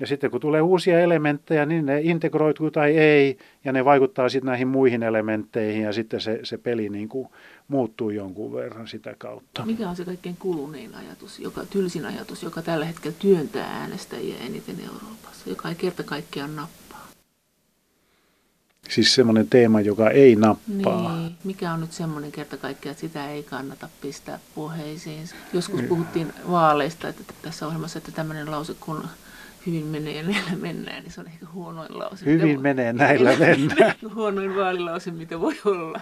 ja sitten kun tulee uusia elementtejä, niin ne integroituu tai ei, ja ne vaikuttaa sitten näihin muihin elementteihin, ja sitten se, se peli niin kuin muuttuu jonkun verran sitä kautta. Mikä on se kaikkein kulunein ajatus, joka, tylsin ajatus, joka tällä hetkellä työntää äänestäjiä eniten Euroopassa, joka ei kerta kaikkiaan nappaa? Siis semmoinen teema, joka ei nappaa. Niin. Mikä on nyt semmoinen kerta kaikkiaan, että sitä ei kannata pistää puheisiin? Joskus niin. puhuttiin vaaleista, että tässä ohjelmassa, että tämmöinen lause kun hyvin menee ja näillä mennään, niin se on ehkä huonoin lause. Hyvin mitä menee, näillä mennään. huonoin vaalilause, mitä voi olla.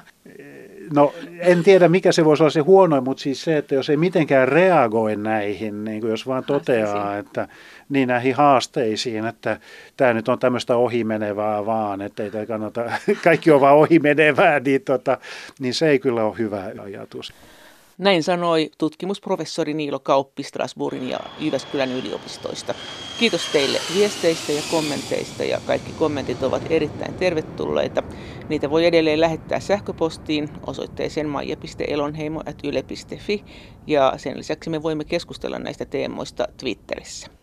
No en tiedä, mikä se voisi olla se huonoin, mutta siis se, että jos ei mitenkään reagoi näihin, niin kuin jos vaan toteaa, että niin näihin haasteisiin, että tämä nyt on tämmöistä ohimenevää vaan, että ei kannata, kaikki on vaan ohimenevää, niin, tota, niin se ei kyllä ole hyvä ajatus. Näin sanoi tutkimusprofessori Niilo Kauppi Strasbourgin ja Jyväskylän yliopistoista. Kiitos teille viesteistä ja kommenteista ja kaikki kommentit ovat erittäin tervetulleita. Niitä voi edelleen lähettää sähköpostiin osoitteeseen maija.elonheimo.yle.fi ja sen lisäksi me voimme keskustella näistä teemoista Twitterissä.